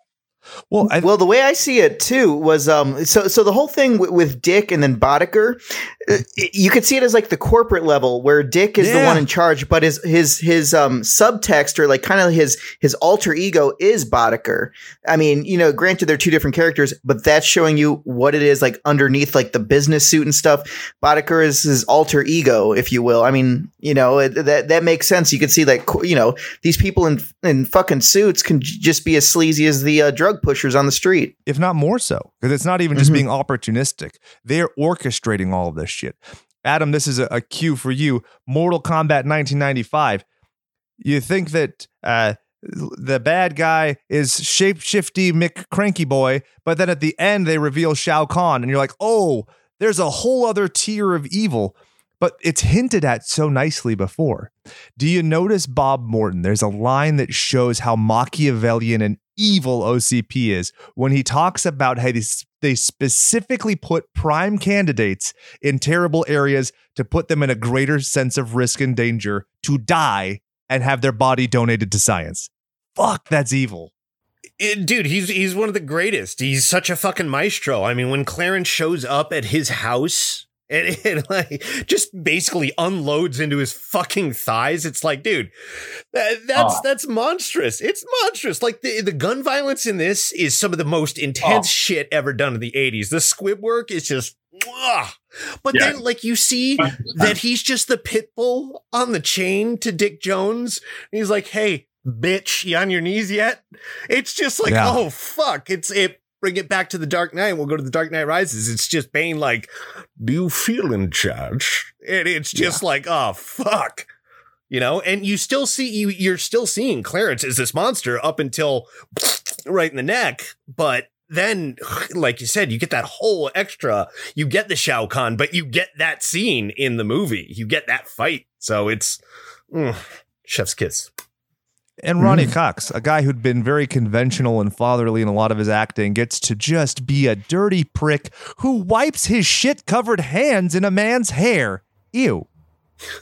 Well, I, Well, the way I see it too was um so so the whole thing with, with Dick and then Boddicker, uh, you could see it as like the corporate level where Dick is the one in charge, but his his his um subtext or like kind of his his alter ego is Boddicker. I mean, you know, granted they're two different characters, but that's showing you what it is like underneath like the business suit and stuff. Boddicker is his alter ego, if you will. I mean, you know, it, that that makes sense. You could see like you know these people in in fucking suits can j- just be as sleazy as the uh, drug pushers on the street. if not more so, because it's not even just Mhm. being opportunistic. They're orchestrating all of this shit. Adam, this is a, a cue for you. Mortal Kombat 1995. You think that uh, the bad guy is shapeshifty Cranky Boy, but then at the end they reveal Shao Kahn, and you're like, oh, there's a whole other tier of evil. But it's hinted at so nicely before. Do you notice Bob Morton? There's a line that shows how Machiavellian and evil OCP is when he talks about how they, they specifically put prime candidates in terrible areas to put them in a greater sense of risk and danger to die and have their body donated to science. Fuck, that's evil. It- dude, he's he's one of the greatest. He's such a fucking maestro. I mean, when Clarence shows up at his house and, and like just basically unloads into his fucking thighs, it's like, dude, that, that's Oh. that's monstrous. It's monstrous. Like the the gun violence in this is some of the most intense Oh. shit ever done in the '80s. The squib work is just. But Yeah. then, like you see that he's just the pit bull on the chain to Dick Jones. And he's like, "Hey, bitch, you on your knees yet?" It's just like, Yeah. oh fuck! It's it. Bring it back to the Dark Knight. We'll go to the Dark Knight Rises. It's just Bane like, "Do you feel in charge?" And it's just like, oh fuck. You know, and you still see you you're still seeing Clarence as this monster up until right in the neck, but then like you said, you get that whole extra you get the Shao Kahn, but you get that scene in the movie. You get that fight. So it's mm, chef's kiss. And Ronny mm. Cox, a guy who'd been very conventional and fatherly in a lot of his acting, gets to just be a dirty prick who wipes his shit covered hands in a man's hair. Ew.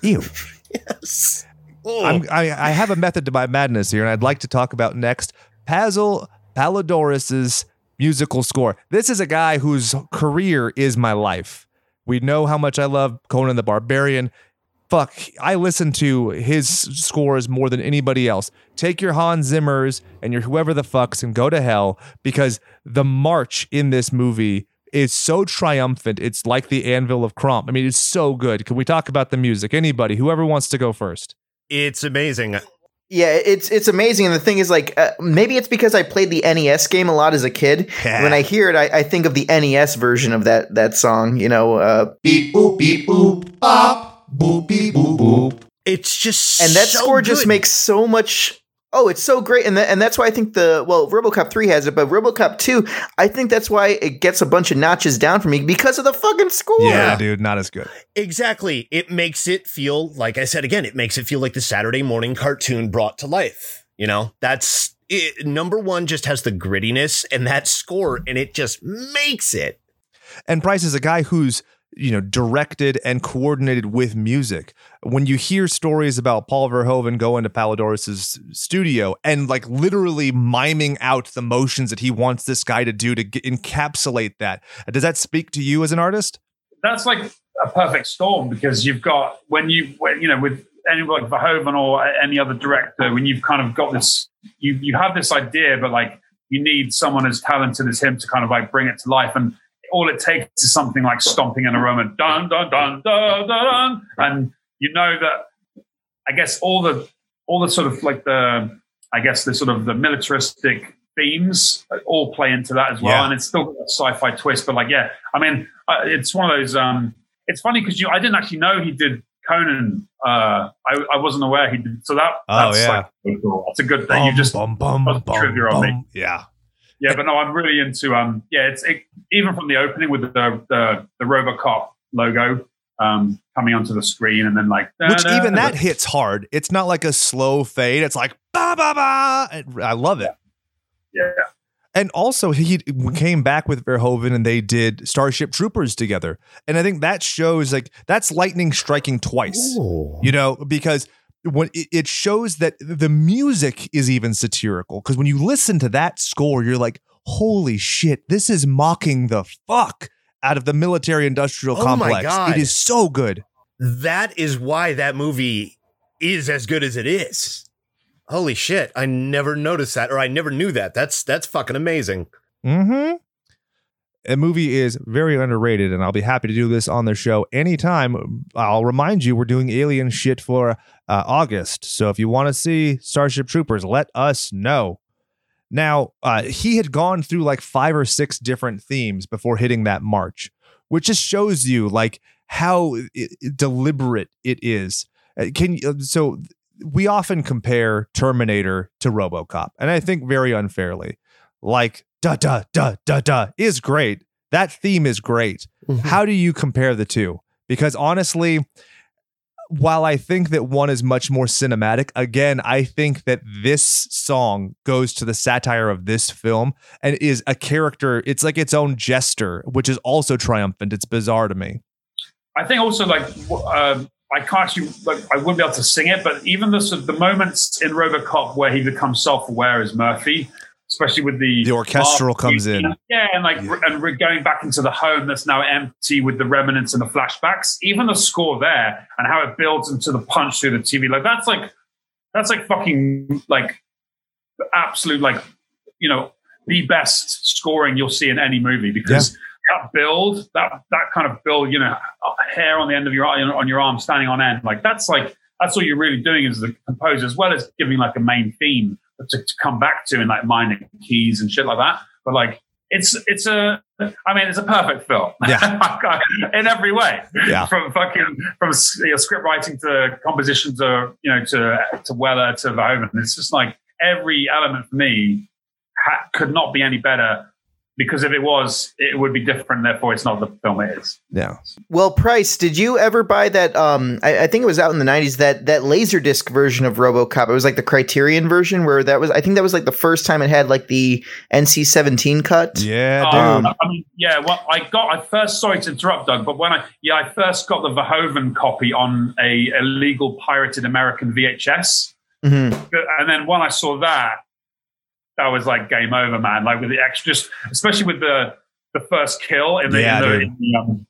Ew. Yes. Oh, I'm, I, I have a method to my madness here, and I'd like to talk about next Basil Poledouris's musical score. This is a guy whose career is my life. We know how much I love Conan the Barbarian. Fuck, I listen to his scores more than anybody else. Take your Hans Zimmers and your whoever the fucks and go to hell because the march in this movie is so triumphant. It's like the anvil of Crom. I mean, it's so good. Can we talk about the music? Anybody, whoever wants to go first. it's amazing. Yeah, it's it's amazing, and the thing is, like, uh, maybe it's because I played the NES game a lot as a kid. When I hear it, I, I think of the NES version of that that song. You know, uh, beep boop beep boop bop boop beep boop boop. It's just and that so score just makes so much. Oh, it's so great, and that, and that's why I think the well, RoboCop three has it, but RoboCop two, I think that's why it gets a bunch of notches down for me because of the fucking score. Yeah, dude, not as good. Exactly. It makes it feel, like I said again, it makes it feel like the Saturday morning cartoon brought to life. You know, that's it, number one, just has the grittiness and that score, and it just makes it. And Bryce is a guy who's you know directed and coordinated with music. When you hear stories about Paul Verhoeven going to Poledouris's studio and like literally miming out the motions that he wants this guy to do to encapsulate that, does that speak to you as an artist? That's like a perfect storm because you've got when you when you know with anyone like Verhoeven or any other director when you've kind of got this you you have this idea but like you need someone as talented as him to kind of like bring it to life and all it takes is something like stomping in a room and dun dun dun dun dun, and you know that I guess all the all the sort of like the I guess the sort of the militaristic themes all play into that as well, Yeah. and it's still got a sci-fi twist. But like, yeah, I mean, uh, it's one of those. Um, it's funny because you I didn't actually know he did Conan. Uh, I, I wasn't aware he did. So that Oh, that's yeah. like cool. That's a good thing. you just bum, bum, bum, trivia on me. Yeah. Yeah, but no, I'm really into um yeah, it's it, even from the opening with the the the RoboCop logo um coming onto the screen and then like Which da-da, even that hits hard. It's not like a slow fade. It's like ba ba ba. And I love it. yeah And also, he came back with Verhoeven and they did Starship Troopers together. And I think that shows like that's lightning striking twice, Ooh. you know, because when it- shows that the music is even satirical. Because when you listen to that score, you're like, holy shit, this is mocking the fuck out of the military industrial Oh my complex. God. It is so good. That is why that movie is as good as it is. Holy shit. I never noticed that or I never knew that. That's that's fucking amazing. Mm-hmm. The movie is very underrated, and I'll be happy to do this on the show anytime. I'll remind you, we're doing alien shit for uh, August. So if you want to see Starship Troopers, let us know. Now, uh, he had gone through like five or six different themes before hitting that march, which just shows you like how i- i- deliberate it is. Uh, Can you, so we often compare Terminator to RoboCop, and I think very unfairly. Like da da da da da is great. That theme is great. How do you compare the two? Because honestly, while I think that one is much more cinematic, again, I think that this song goes to the satire of this film and is a character. It's like its own jester, which is also triumphant. It's bizarre to me. I think also like w- um, I can't actually like I wouldn't be able to sing it, but even the sort of the moments in RoboCop where he becomes self-aware as Murphy, especially with the The orchestral comes in. yeah, and like and we're going back into the home that's now empty with the remnants and the flashbacks. Even the score there and how it builds into the punch through the TV, like that's like that's like fucking like absolute like you know the best scoring you'll see in any movie because that build that that kind of build you know hair on the end of your on your arm standing on end like that's like that's all you're really doing as the composer as well as giving like a main theme to, to come back to in like minor keys and shit like that but like it's it's a I mean it's a perfect film Yeah. in every way Yeah. from fucking from you know, script writing to composition to you know to to Weller to Verhoeven it's just like every element for me ha- could not be any better because if it was, it would be different. Therefore, it's not the film it is. Yeah. Well, Bryce, did you ever buy that? Um, I, I think it was out in the '90s. That that Laserdisc version of RoboCop. It was like the Criterion version, where that was. I think that was like the first time it had like the NC-17 cut. Yeah, Um, dude. I mean, yeah. Well, I got. I first sorry to interrupt, Doug, but when I yeah, I first got the Verhoeven copy on a illegal pirated American VHS, Mhm. and then when I saw that, that was like game over, man. Like with the extra, just especially with the the first kill in the, Yeah, in the, dude. in the um,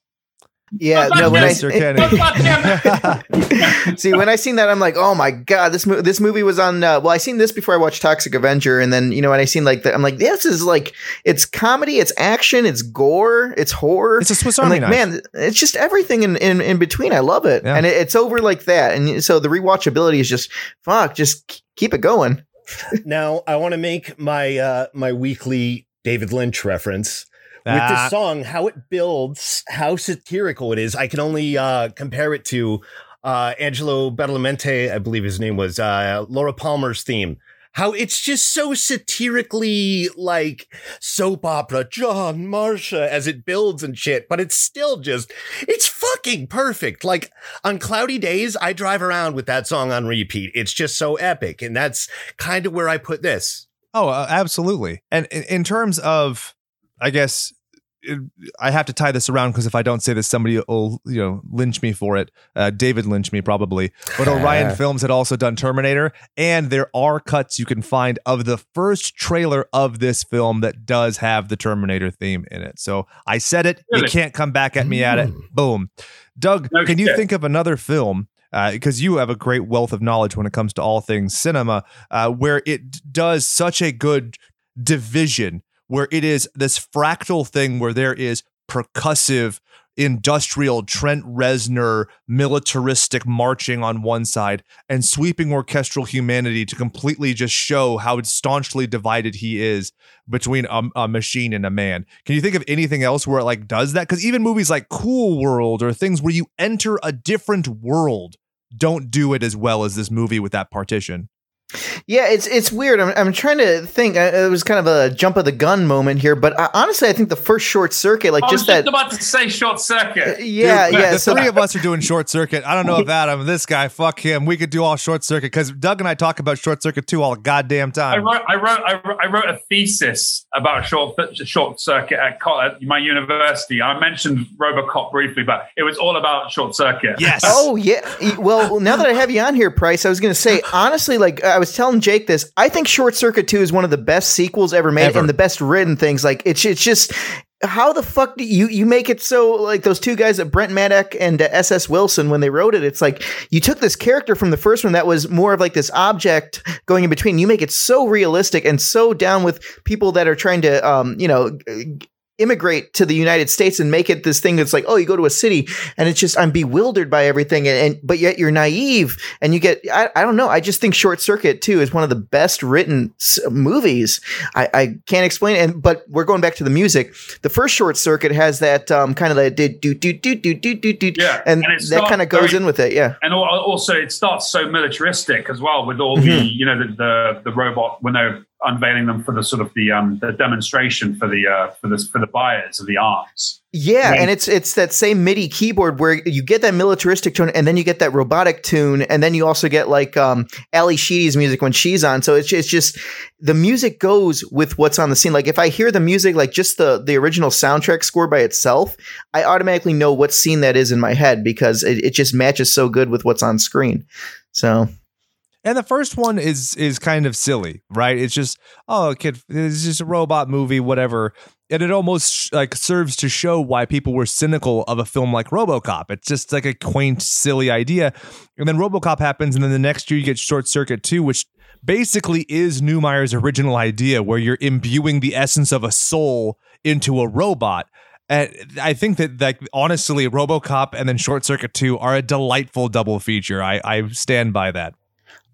Yeah, no. When I, Mr. Kenny. See, when I seen that, I'm like, oh my god, this mo- this movie was on. Uh, well, I seen this before I watched Toxic Avenger, and then you know when I seen like the, I'm like, this is like it's comedy, it's action, it's gore, it's horror. It's a Swiss I'm Army like, knife. man, it's just everything in, in, in between. I love it, Yeah. and it, it's over like that, and so the rewatchability is just fuck, just keep it going. Now I want to make my uh my weekly David Lynch reference. With Ah. the song, how it builds, how satirical it is, I can only uh compare it to uh Angelo Badalamenti, I believe his name was, uh Laura Palmer's theme. How it's just so satirically like soap opera, John Marsha, as it builds and shit, but it's still just, it's fucking perfect. Like on cloudy days, I drive around with that song on repeat. It's just so epic. And that's kind of where I put this. Oh, uh, absolutely. And in, in terms of, I guess, it, I have to tie this around because if I don't say this, somebody will, you know, lynch me for it. Uh, David lynch me probably. But Orion Films had also done Terminator, and there are cuts you can find of the first trailer of this film that does have the Terminator theme in it. So I said it. You can't come back at me at it. Boom. Doug, No can you shit. think of another film? Because you have a great wealth of knowledge when it comes to all things cinema, uh, where it does such a good division, where it is this fractal thing where there is percussive, industrial, Trent Reznor, militaristic marching on one side, and sweeping orchestral humanity to completely just show how staunchly divided he is between a, a machine and a man. Can you think of anything else where it like does that? Because even movies like Cool World or things where you enter a different world don't do it as well as this movie with that partition. Yeah, it's it's weird. I'm, I'm trying to think. Uh, It was kind of a jump of the gun moment here, but uh, honestly, I think the first short circuit, like just that I was just just that. about to say short circuit. yeah, Dude, yeah. The So three of us are doing short circuit. I don't know if Adam, this guy, fuck him. We could do all short circuit because Doug and I talk about short circuit too all the goddamn I time. wrote, I wrote, I wrote, I wrote a thesis about short, short circuit at, co- at my university. I mentioned RoboCop briefly, but it was all about short circuit. Yes. Oh yeah. Well, now that I have you on here, Bryce, I was going to say honestly, like I was telling Jake this, I think Short Circuit Two is one of the best sequels ever made Ever. and the best written things. Like it's it's just how the fuck do you you make it so like those two guys, uh, Brent Maddock and uh, S.S. Wilson, when they wrote it, it's like you took this character from the first one that was more of like this object going in between. You make it so realistic and so down with people that are trying to, um, you know. Immigrate to the United States and make it this thing that's like, oh, you go to a city and it's just I'm bewildered by everything, and, and but yet you're naive and you get I, I don't know. I just think Short Circuit too is one of the best written s- movies. I, I can't explain it, and but we're going back to the music. The first Short Circuit has that um, kind of that do do do do do do do do, Yeah, and, and that kind of goes very- in with it. Yeah, and also it starts so militaristic as well with all Mm-hmm. the you know the, the the robot when they're unveiling them for the sort of the um the demonstration for the uh for this for the buyers of the arms Yeah, Right. and it's it's that same MIDI keyboard where you get that militaristic tone, and then you get that robotic tune, and then you also get like um, Ally Sheedy's music when she's on. So it's it's just the music goes with what's on the scene. Like if I hear the music, like just the the original soundtrack score by itself, I automatically know what scene that is in my head because it, it just matches so good with what's on screen. So And the first one is is kind of silly, right? It's just oh, kid, it's just a robot movie, whatever. And it almost like serves to show why people were cynical of a film like RoboCop. It's just like a quaint, silly idea. And then RoboCop happens, and then the next year you get Short Circuit 2, which basically is Neumeier's original idea, where you're imbuing the essence of a soul into a robot. And I think that, like, honestly, RoboCop and then Short Circuit 2 are a delightful double feature. I, I stand by that.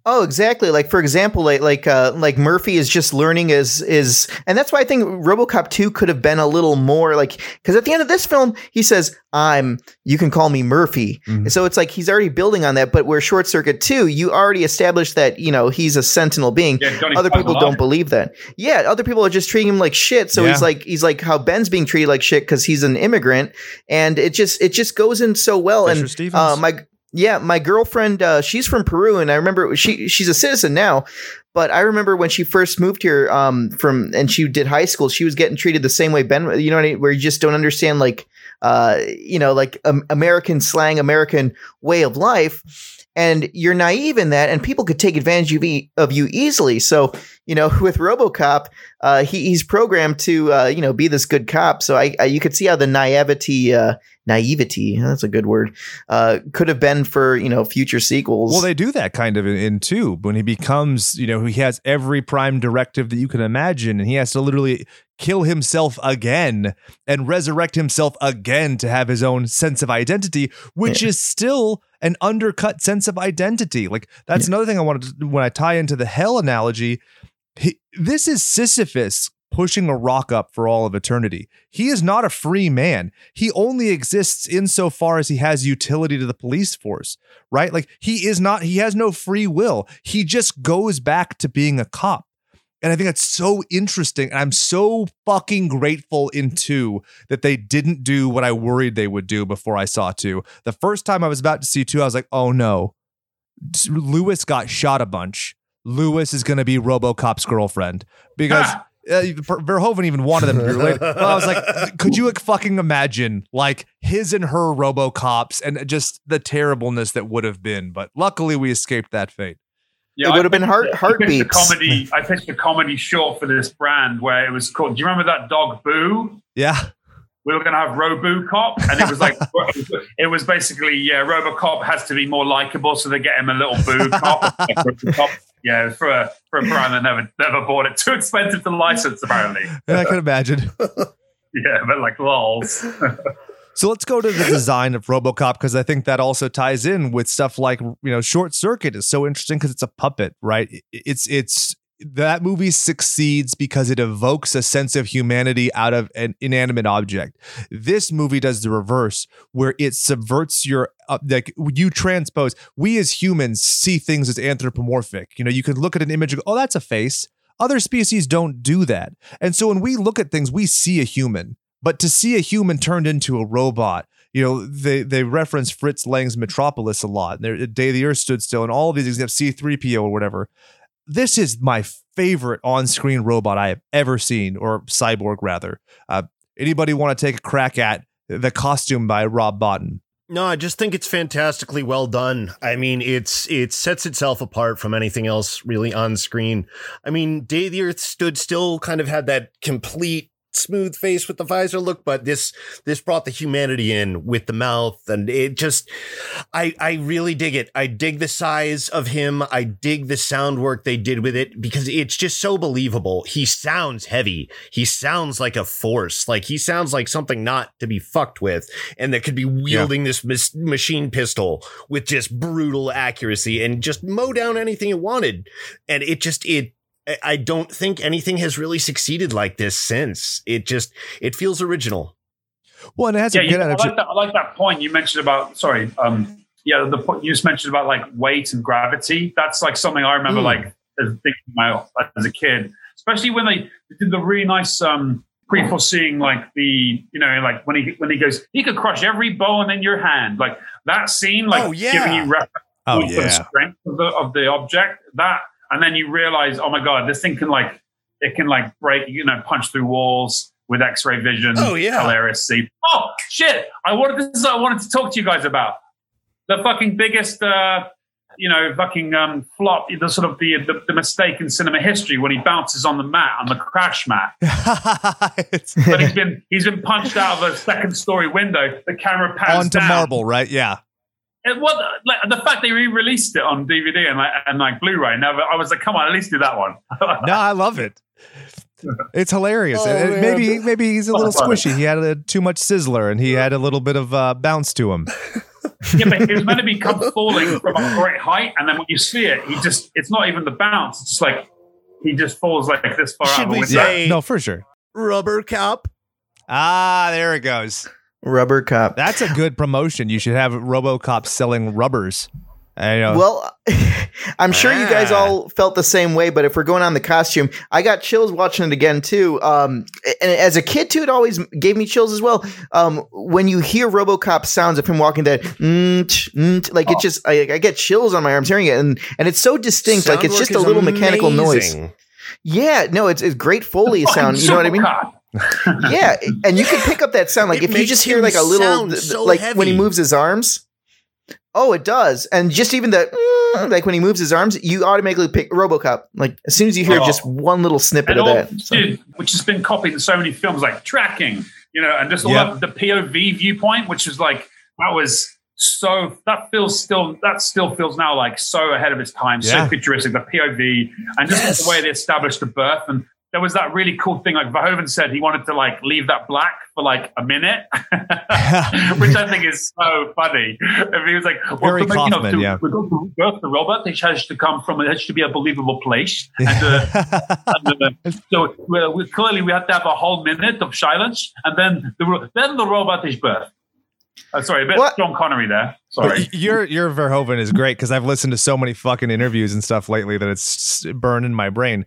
Oh, exactly. Like for example, like like uh, like Murphy is just learning is is, and that's why I think RoboCop two could have been a little more like because at the end of this film he says I'm you can call me Murphy, Mhm. so it's like he's already building on that. But where Short Circuit two, you already established that you know he's a Sentinel being. yeah Other people don't believe that. Yeah, other people are just treating him like shit. So Yeah. he's like he's like how Ben's being treated like shit because he's an immigrant, and it just it just goes in so well. Fisher and uh, my yeah, my girlfriend, uh, she's from Peru, and I remember she she's a citizen now. But I remember when she first moved here um, from, and she did high school, she was getting treated the same way Ben. You know, I mean? where you just don't understand like uh, you know, like um, American slang, American way of life. And you're naive in that, and people could take advantage of, e- of you easily. So, you know, with RoboCop, uh, he, he's programmed to, uh, you know, be this good cop. So I, I you could see how the naivety, uh, naivety, that's a good word, uh, could have been for you know future sequels. Well, they do that kind of in, in two when he becomes, you know, he has every prime directive that you can imagine, and he has to literally kill himself again and resurrect himself again to have his own sense of identity, which Yeah. is still an undercut sense of identity. Like that's another thing I wanted to, when I tie into the hell analogy. He, this is Sisyphus pushing a rock up for all of eternity. He is not a free man. He only exists insofar as he has utility to the police force, right? Like he is not, he has no free will. He just goes back to being a cop. And I think that's so interesting. And I'm so fucking grateful in two that they didn't do what I worried they would do before I saw two. The first time I was about to see two, I was like, oh no. Lewis got shot a bunch. Lewis is going to be Robocop's girlfriend because Ah. uh, Verhoeven even wanted them to be related. Well, I was like, could you like, fucking imagine like his and her Robocops and just the terribleness that would have been? But luckily, we escaped that fate. It would have been heart- I pitched a heartbeats. comedy. I pitched a comedy short for this brand where it was called. Do you remember that dog Boo? Yeah, we were going to have Robo Cop, and it was like it was basically yeah, RoboCop has to be more likable, so they get him a little Boo Cop. Cop. Yeah, for a for a brand that never never bought it, too expensive to license apparently. I can imagine. Yeah, but like lols. So let's go to the design of RoboCop because I think that also ties in with stuff like you know Short Circuit is so interesting because it's a puppet, right? It's it's that movie succeeds because it evokes a sense of humanity out of an inanimate object. This movie does the reverse, where it subverts your uh, like you transpose. We as humans see things as anthropomorphic. You know, you could look at an image and go, "Oh, that's a face." Other species don't do that, and so when we look at things, we see a human. But to see a human turned into a robot, you know, they they reference Fritz Lang's Metropolis a lot. Their Day the Earth Stood Still, and all of these except C3PO or whatever. This is my favorite on-screen robot I have ever seen, or cyborg rather. Uh, anybody want to take a crack at the costume by Rob Bottin? No, I just think it's fantastically well done. I mean, it's it sets itself apart from anything else really on screen. I mean, Day the Earth Stood Still kind of had that complete smooth face with the visor look, but this this brought the humanity in with the mouth, and it just I I really dig it. I dig the size of him. I dig the sound work they did with it because it's just so believable. He sounds heavy. He sounds like a force. Like he sounds like something not to be fucked with and that could be wielding this mis- machine pistol with just brutal accuracy and just mow down anything it wanted. And it just, it, I- I don't think anything has really succeeded like this since. It just, it feels original. Well, and it has yeah, a you, good I like that. I like that point you mentioned about. Sorry, um, yeah, the point you just mentioned about like weight and gravity. That's like something I remember Mm. like as thinking about as a kid, especially when they did the really nice um pre-foreseeing like the you know like when he when he goes he could crush every bone in your hand like that scene like Oh, yeah. giving you reference Oh for the strength of the of the object that and then you realize oh my god this thing can like it can like break you know punch through walls with x-ray vision Oh, yeah. hilarious see oh shit i wanted this is what i wanted to talk to you guys about the fucking biggest uh you know fucking um flop the sort of the, the the mistake in cinema history when he bounces on the mat on the crash mat but he's been he's been punched out of a second story window the camera pans onto down marble, right? Yeah. It, what like the fact they re-released it on DVD and like and like Blu-ray. Now I was like, come on, at least do that one. No, I love it. It's hilarious. Oh, And man. maybe maybe he's a little squishy. He had a, too much sizzler, and he had a little bit of uh, bounce to him. yeah, but he was meant to be come falling from a great height, and then when you see it, he just—it's not even the bounce. It's just like he just falls like this far Should out of we say- Hey. No, for sure. Rubber cop. Ah, there it goes. Rubber Cop. That's a good promotion. You should have RoboCop selling rubbers. I know. Well, I'm sure you guys Ah. all felt the same way, but if we're going on the costume, I got chills watching it again too. Um, and as a kid too, it always gave me chills as well. Um, when you hear RoboCop sounds of him walking that, mm, mm, like Oh. it just, I, I get chills on my arms hearing it, and and it's so distinct, like it's just a is little mechanical noise. Yeah, no, it's it's great foley sound. You know what I mean? Supercop. Yeah, and you can pick up that sound like It if you just hear like a little, sound th- so like when he moves his arms. Oh, it does, and just even the mm, like when he moves his arms, you automatically pick RoboCop. Like as soon as you hear Oh. just one little snippet and of all, that. So- dude, which has been copied in so many films, like tracking, you know, and just all Yep. the POV viewpoint, which is like that was so that feels still that still feels now like so ahead of its time, Yeah. so futuristic. The POV and just Yes. the way they established the birth and. There was that really cool thing, like Verhoeven said, he wanted to like leave that black for like a minute, which I think is so funny. If he was like, well, Very to make, you know, Kaufman, to, yeah. to birth the robot, it has to come from, it has to be a believable place. And, uh, and, uh, so we, we, clearly we had to have a whole minute of silence, and then the then the robot is birth. Uh, sorry, a bit What? John Connery there. Sorry. Your your Verhoeven is great because I've listened to so many fucking interviews and stuff lately that it's burned in my brain.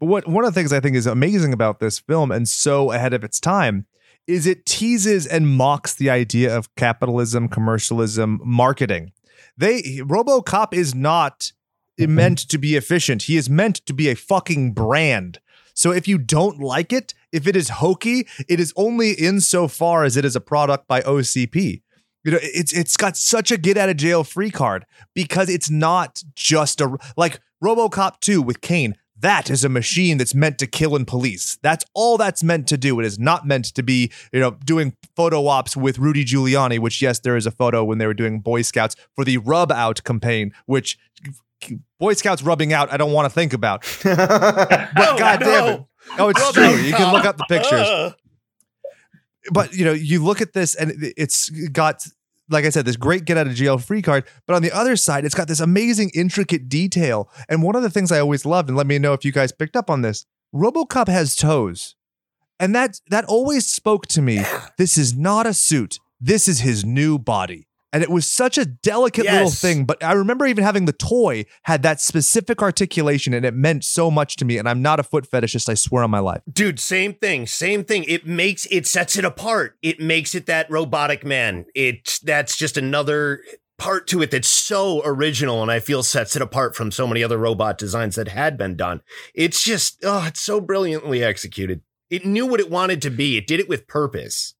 But what one of the things I think is amazing about this film and so ahead of its time is it teases and mocks the idea of capitalism, commercialism, marketing. They RoboCop is not mm-hmm. meant to be efficient. He is meant to be a fucking brand. So if you don't like it, if it is hokey, it is only insofar as it is a product by OCP. You know, it's it's got such a get out of jail free card because it's not just a like RoboCop 2 with Cain. That is a machine that's meant to kill and police. That's all that's meant to do. It is not meant to be, you know, doing photo ops with Rudy Giuliani, which yes, there is a photo when they were doing Boy Scouts for the rub out campaign, which Boy Scouts rubbing out, I don't want to think about. But Oh, God damn it. Oh, it's true. You can look up the pictures Uh, but you know, you look at this and it's got, like I said, this great get out of jail free card. But on the other side, it's got this amazing, intricate detail. And one of the things I always loved, and let me know if you guys picked up on this, RoboCop has toes, and that that always spoke to me. This is not a suit. This is his new body. And it was such a delicate little thing, but I remember even having the toy had that specific articulation and it meant so much to me. And I'm not a foot fetishist, I swear on my life. Dude, same thing, same thing. It makes it sets it apart. It makes it that robotic man. It that's just another part to it that's so original and I feel sets it apart from so many other robot designs that had been done. It's just oh, it's so brilliantly executed. It knew what it wanted to be. It did it with purpose.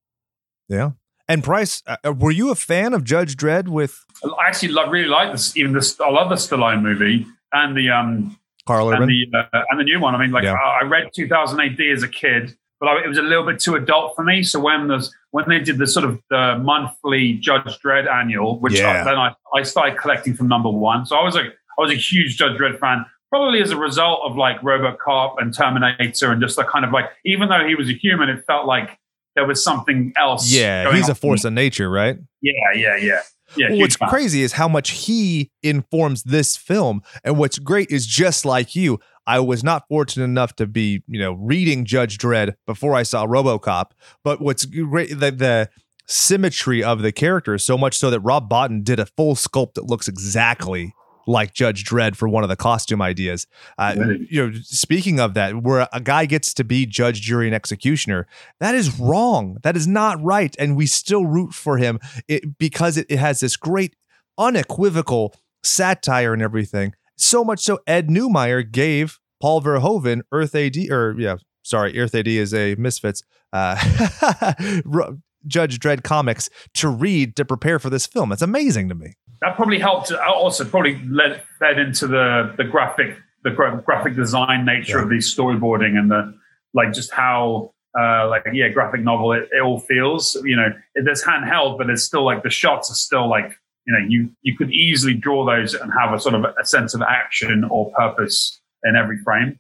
Yeah. And Bryce, uh, were you a fan of Judge Dredd with I actually love, really like this. Even this, I love the Stallone movie and the um Carl and the uh, and the new one. I mean, like Yeah. I, I read 2000 AD as a kid, but I, it was a little bit too adult for me. So when there's when they did the sort of the monthly Judge Dredd annual, which Yeah. I, then I, I started collecting from number one. So I was like I was a huge Judge Dredd fan. Probably as a result of like RoboCop and Terminator and just the kind of like, even though he was a human, it felt like there was something else. yeah, he's a force of nature, right? Yeah, yeah, yeah, yeah. Well, what's fan. crazy is how much he informs this film. And what's great is just like you, I was not fortunate enough to be, you know, reading Judge Dredd before I saw RoboCop. But what's great, the, the symmetry of the characters, so much so that Rob Bottin did a full sculpt that looks exactly like Judge Dredd for one of the costume ideas. Uh? You know, speaking of that, where a guy gets to be judge, jury, and executioner, that is wrong. That is not right, and we still root for him it, because it, it has this great, unequivocal satire and everything. So much so, Ed Neumeier gave Paul Verhoeven Earth AD, or yeah, sorry, Earth AD is a Misfits. Uh, Judge Dredd comics to read to prepare for this film. It's amazing to me. That probably helped. uh, Also, probably led fed into the the graphic the gra- graphic design nature of the storyboarding and the like, just how uh, like yeah, graphic novel it, it all feels. You know, it, it's handheld, but it's still like the shots are still like you know you you could easily draw those and have a sort of a sense of action or purpose in every frame.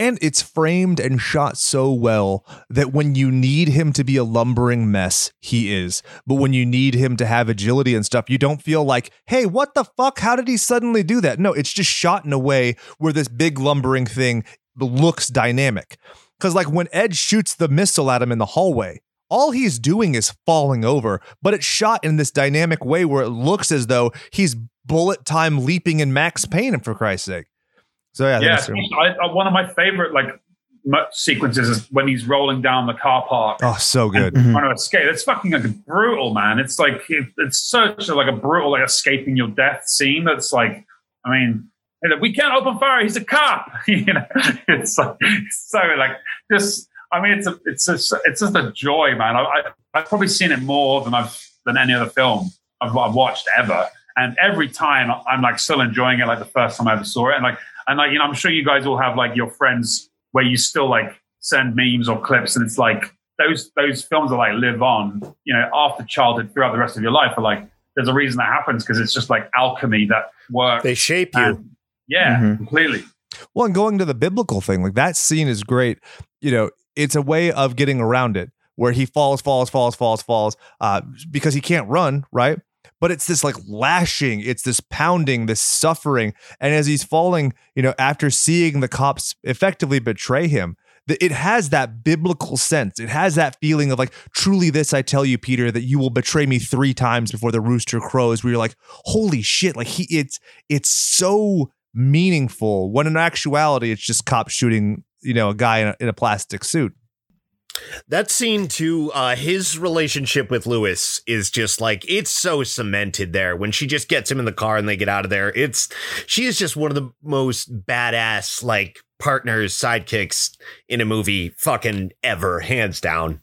And it's framed and shot so well that when you need him to be a lumbering mess, he is. But when you need him to have agility and stuff, you don't feel like, hey, what the fuck? How did he suddenly do that? No, it's just shot in a way where this big lumbering thing looks dynamic. Because, like, when Ed shoots the missile at him in the hallway, all he's doing is falling over, but it's shot in this dynamic way where it looks as though he's bullet time leaping in Max Payne, for Christ's sake. So, yeah, Yeah, I, I, one of my favorite like sequences is when he's rolling down the car park. oh, so good. Mhm. trying to escape. It's fucking like brutal, man. It's like it, it's such a, like a brutal like escaping your death scene. That's like, I mean, we can't open fire. He's a cop. you know, it's like so like just. I mean, it's a, it's a, it's just a joy, man. I, I, I've probably seen it more than I've than any other film I've, I've watched ever. And every time I'm like still enjoying it, like the first time I ever saw it. And like, and like, you know, I'm sure you guys all have like your friends where you still like send memes or clips, and it's like those those films are like live on, you know, after childhood throughout the rest of your life are like there's a reason that happens because it's just like alchemy that works. They shape you. And, yeah, Mhm. completely. Well, and going to the biblical thing, like that scene is great. You know, it's a way of getting around it where he falls, falls, falls, falls, falls, uh, because he can't run, right? But it's this like lashing, it's this pounding, this suffering. And as he's falling, you know, after seeing the cops effectively betray him, it has that biblical sense. It has that feeling of like, truly, this I tell you, Peter, that you will betray me three times before the rooster crows. Where you're like, holy shit! Like he, it's it's so meaningful. When in actuality, it's just cops shooting, you know, a guy in a, in a plastic suit. That scene too, uh, his relationship with Lewis is just like it's so cemented there. When she just gets him in the car and they get out of there, it's she is just one of the most badass like partners, sidekicks in a movie fucking ever, hands down.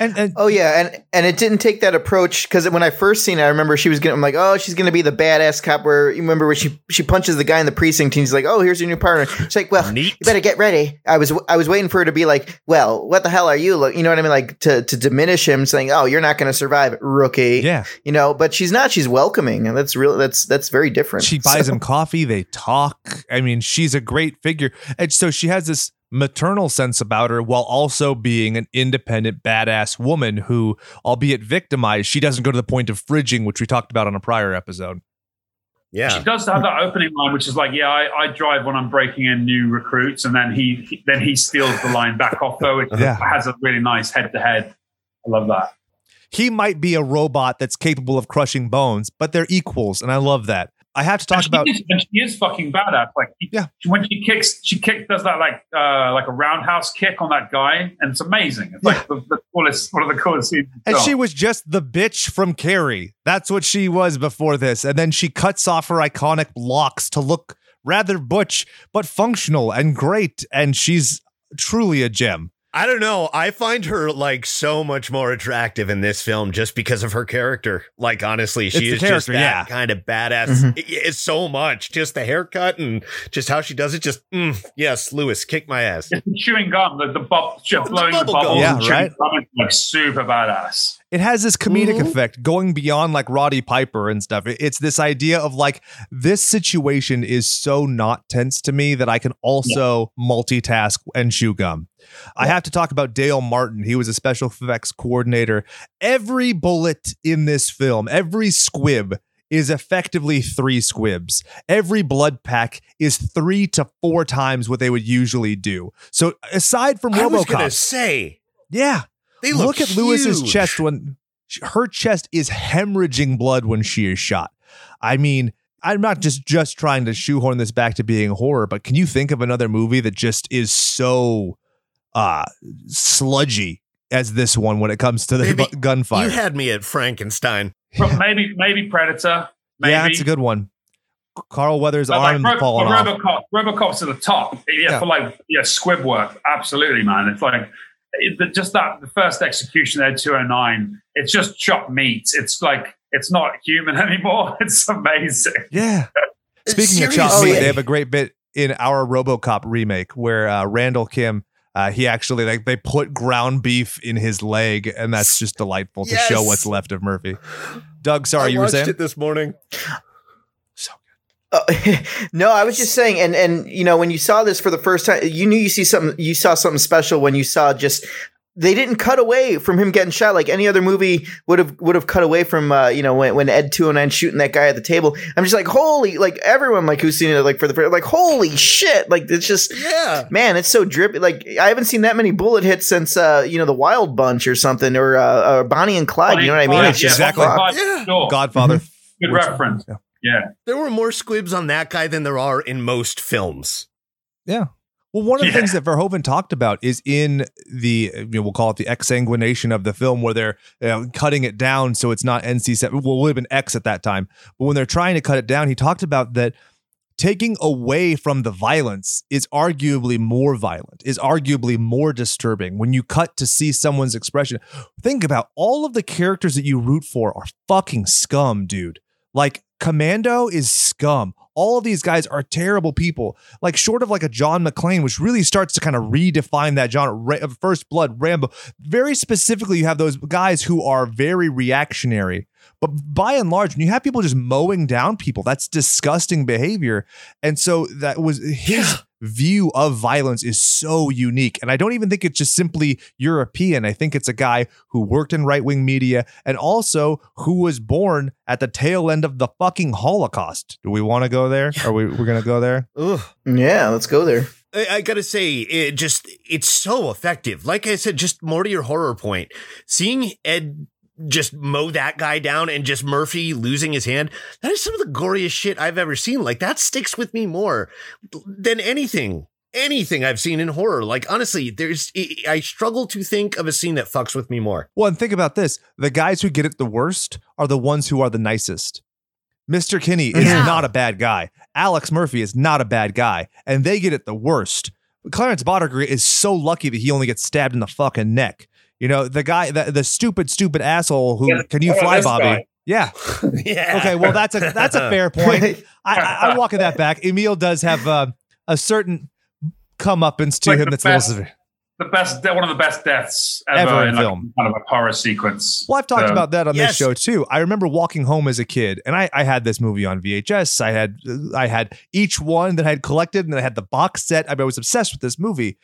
And, and Oh yeah, and and it didn't take that approach because when I first seen it, I remember she was gonna. I'm like, oh, she's gonna be the badass cop. Where you remember when she she punches the guy in the precinct, and he's like, oh, here's your new partner. She's like, well, Neat. you better get ready. I was I was waiting for her to be like, well, what the hell are you? Look, you know what I mean? Like to to diminish him, saying, oh, you're not gonna survive, rookie. yeah, You know, but she's not. She's welcoming, and that's real. That's that's very different. she buys So- him coffee. They talk. I mean, she's a great figure, and so she has this maternal sense about her while also being an independent badass woman who albeit victimized she doesn't go to the point of fridging which we talked about on a prior episode Yeah. She does have that opening line, which is like, "Yeah, I, I drive when I'm breaking in new recruits," and then he, he- then he steals the line back off though, which Yeah. has a really nice head to head. I love that. he might be a robot that's capable of crushing bones but they're equals and i love that i have to talk about is, and she is fucking badass. Like, Yeah. when she kicks, she kick does that like uh, like a roundhouse kick on that guy, and it's amazing. It's like the, the coolest, one of the coolest scenes. And she was just the bitch from Carrie. That's what she was before this. And then she cuts off her iconic locks to look rather butch, but functional and great. And she's truly a gem. I don't know. I find her like so much more attractive in this film just because of her character. Like honestly, she It's is just that yeah. kind of badass. Mhm. It- It's so much. Just the haircut and just how she does it. Just mm, yes, Lewis, kick my ass. It's chewing gum, the, the bub, blowing the, bubble gum. bubbles, Yeah, and right. gum is like super badass. It has this comedic Mhm. effect going beyond like Roddy Piper and stuff. It's this idea of like, this situation is so not tense to me that I can also multitask and chew gum. I have to talk about Dale Martin. He was a special effects coordinator. Every bullet in this film, every squib is effectively three squibs. Every blood pack is three to four times what they would usually do. So aside from I was gonna RoboCop, say yeah, they look, look, at Lewis's chest when her chest is hemorrhaging blood when she is shot. I mean, I'm not just just trying to shoehorn this back to being horror, but can you think of another movie that just is so uh sludgy as this one when it comes to the Maybe bu- gunfire? You had me at Frankenstein. But maybe maybe Predator. Maybe. Yeah, that's a good one. Carl Weathers' But arm like, falling but off. Robocop, Robocop's at the top. Yeah, Yeah. for like yeah, squib work. Absolutely, man. It's like it, the- just that the first execution there, two oh nine. It's just chopped meat. It's like it's not human anymore. It's amazing. Yeah. Speaking of chopped meat, they have a great bit in our RoboCop remake where uh, Randall Kim. Uh, he actually like they put ground beef in his leg, and that's just delightful to show what's left of Murphy. Doug, sorry, I you were saying. it this morning. Uh, no, I was just saying, and and you know, when you saw this for the first time, you knew you see something. You saw something special when you saw just they didn't cut away from him getting shot like any other movie would have would have cut away from uh, you know when when Ed two and nine shooting that guy at the table. I'm just like holy, like everyone like who's seen it like for the first like holy shit, like it's just Yeah. man, it's so drippy. Like I haven't seen that many bullet hits since uh you know the Wild Bunch or something or uh, or Bonnie and Clyde. you know what I mean? Bonnie It's and just exactly- yeah, Bonnie and Yeah. Clyde, sure. Godfather. Good Which- reference. Yeah. Yeah. There were more squibs on that guy than there are in most films. Yeah. Well, one of the Yeah. things that Verhoeven talked about is in the, you know, we'll call it the exsanguination of the film, where they're you know, cutting it down so it's not NC seven. Well, it would have been X at that time, but when they're trying to cut it down, he talked about that taking away from the violence is arguably more violent, is arguably more disturbing. When you cut to see someone's expression, think about all of the characters that you root for are fucking scum, dude. Like Commando is scum. All of these guys are terrible people. Like short of like a John McClane, which really starts to kind of redefine that genre. Ra- uh, First Blood, Rambo. Very specifically, you have those guys who are very reactionary. But by and large, when you have people just mowing down people, that's disgusting behavior. And so that was his view of violence is so unique. And I don't even think it's just simply European. I think it's a guy who worked in right wing media and also who was born at the tail end of the fucking Holocaust. Do we want to go there? Are we we're gonna go there? Ugh. Mm, yeah, let's go there. I, I gotta say, it just it's so effective. Like I said, just more to your horror point, seeing Ed just mow that guy down and just Murphy losing his hand. That is some of the goriest shit I've ever seen. Like that sticks with me more than anything. Anything I've seen in horror. Like honestly, there's I struggle to think of a scene that fucks with me more. Well, and think about this: the guys who get it the worst are the ones who are the nicest. Mr. Kinney is Yeah. not a bad guy. Alex Murphy is not a bad guy, and they get it the worst. Clarence Boddicker is so lucky that he only gets stabbed in the fucking neck. You know, the guy, the, the stupid, stupid asshole who Yeah, can you oh, fly, this Bobby? guy. Yeah. yeah. Okay. Well, that's a that's a fair point. I, I, I'm walking that back. Emil does have uh, a certain comeuppance to Like him the that's a little best- severe. The best, one of the best deaths ever, Ever in in like, film. kind of a horror sequence. Well, I've talked So- about that on this show too. I remember walking home as a kid, and I, I had this movie on VHS. I had I had each one that I had collected, and I had the box set. I was obsessed with this movie.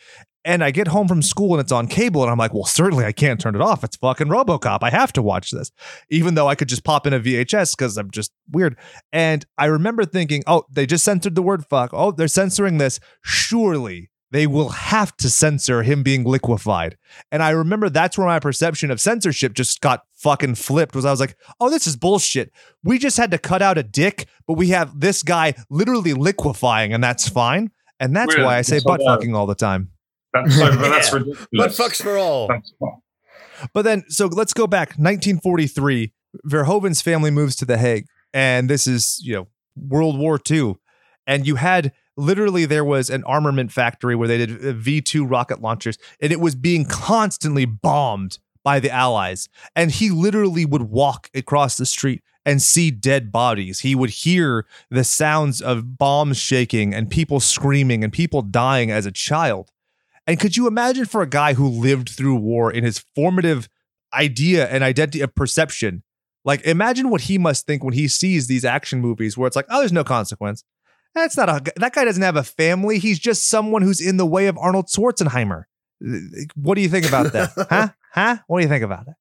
And I get home from school and it's on cable, and I'm like, well, certainly I can't turn it off. It's fucking RoboCop. I have to watch this, even though I could just pop in a VHS because I'm just weird. And I remember thinking, oh, they just censored the word fuck. Oh, they're censoring this. Surely they will have to censor him being liquefied. And I remember that's where my perception of censorship just got fucking flipped was I was like, "Oh, this is bullshit. We just had to cut out a dick, but we have this guy literally liquefying and that's fine." And that's why I say butt fucking all the time. That's so, that's ridiculous. But fucks for all. But then so let's go back 1943, Verhoeven's family moves to The Hague and this is, you know, World War II. And you had literally there was an armament factory where they did uh, V2 rocket launchers and it was being constantly bombed by the allies and he literally would walk across the street and see dead bodies he would hear the sounds of bombs shaking and people screaming and people dying as a child and could you imagine for a guy who lived through war in his formative idea and identity of uh, perception like imagine what he must think when he sees these action movies where it's like oh there's no consequence that's not a that guy doesn't have a family. He's just someone who's in the way of Arnold Schwarzenegger. What do you think about that? huh? Huh? What do you think about it?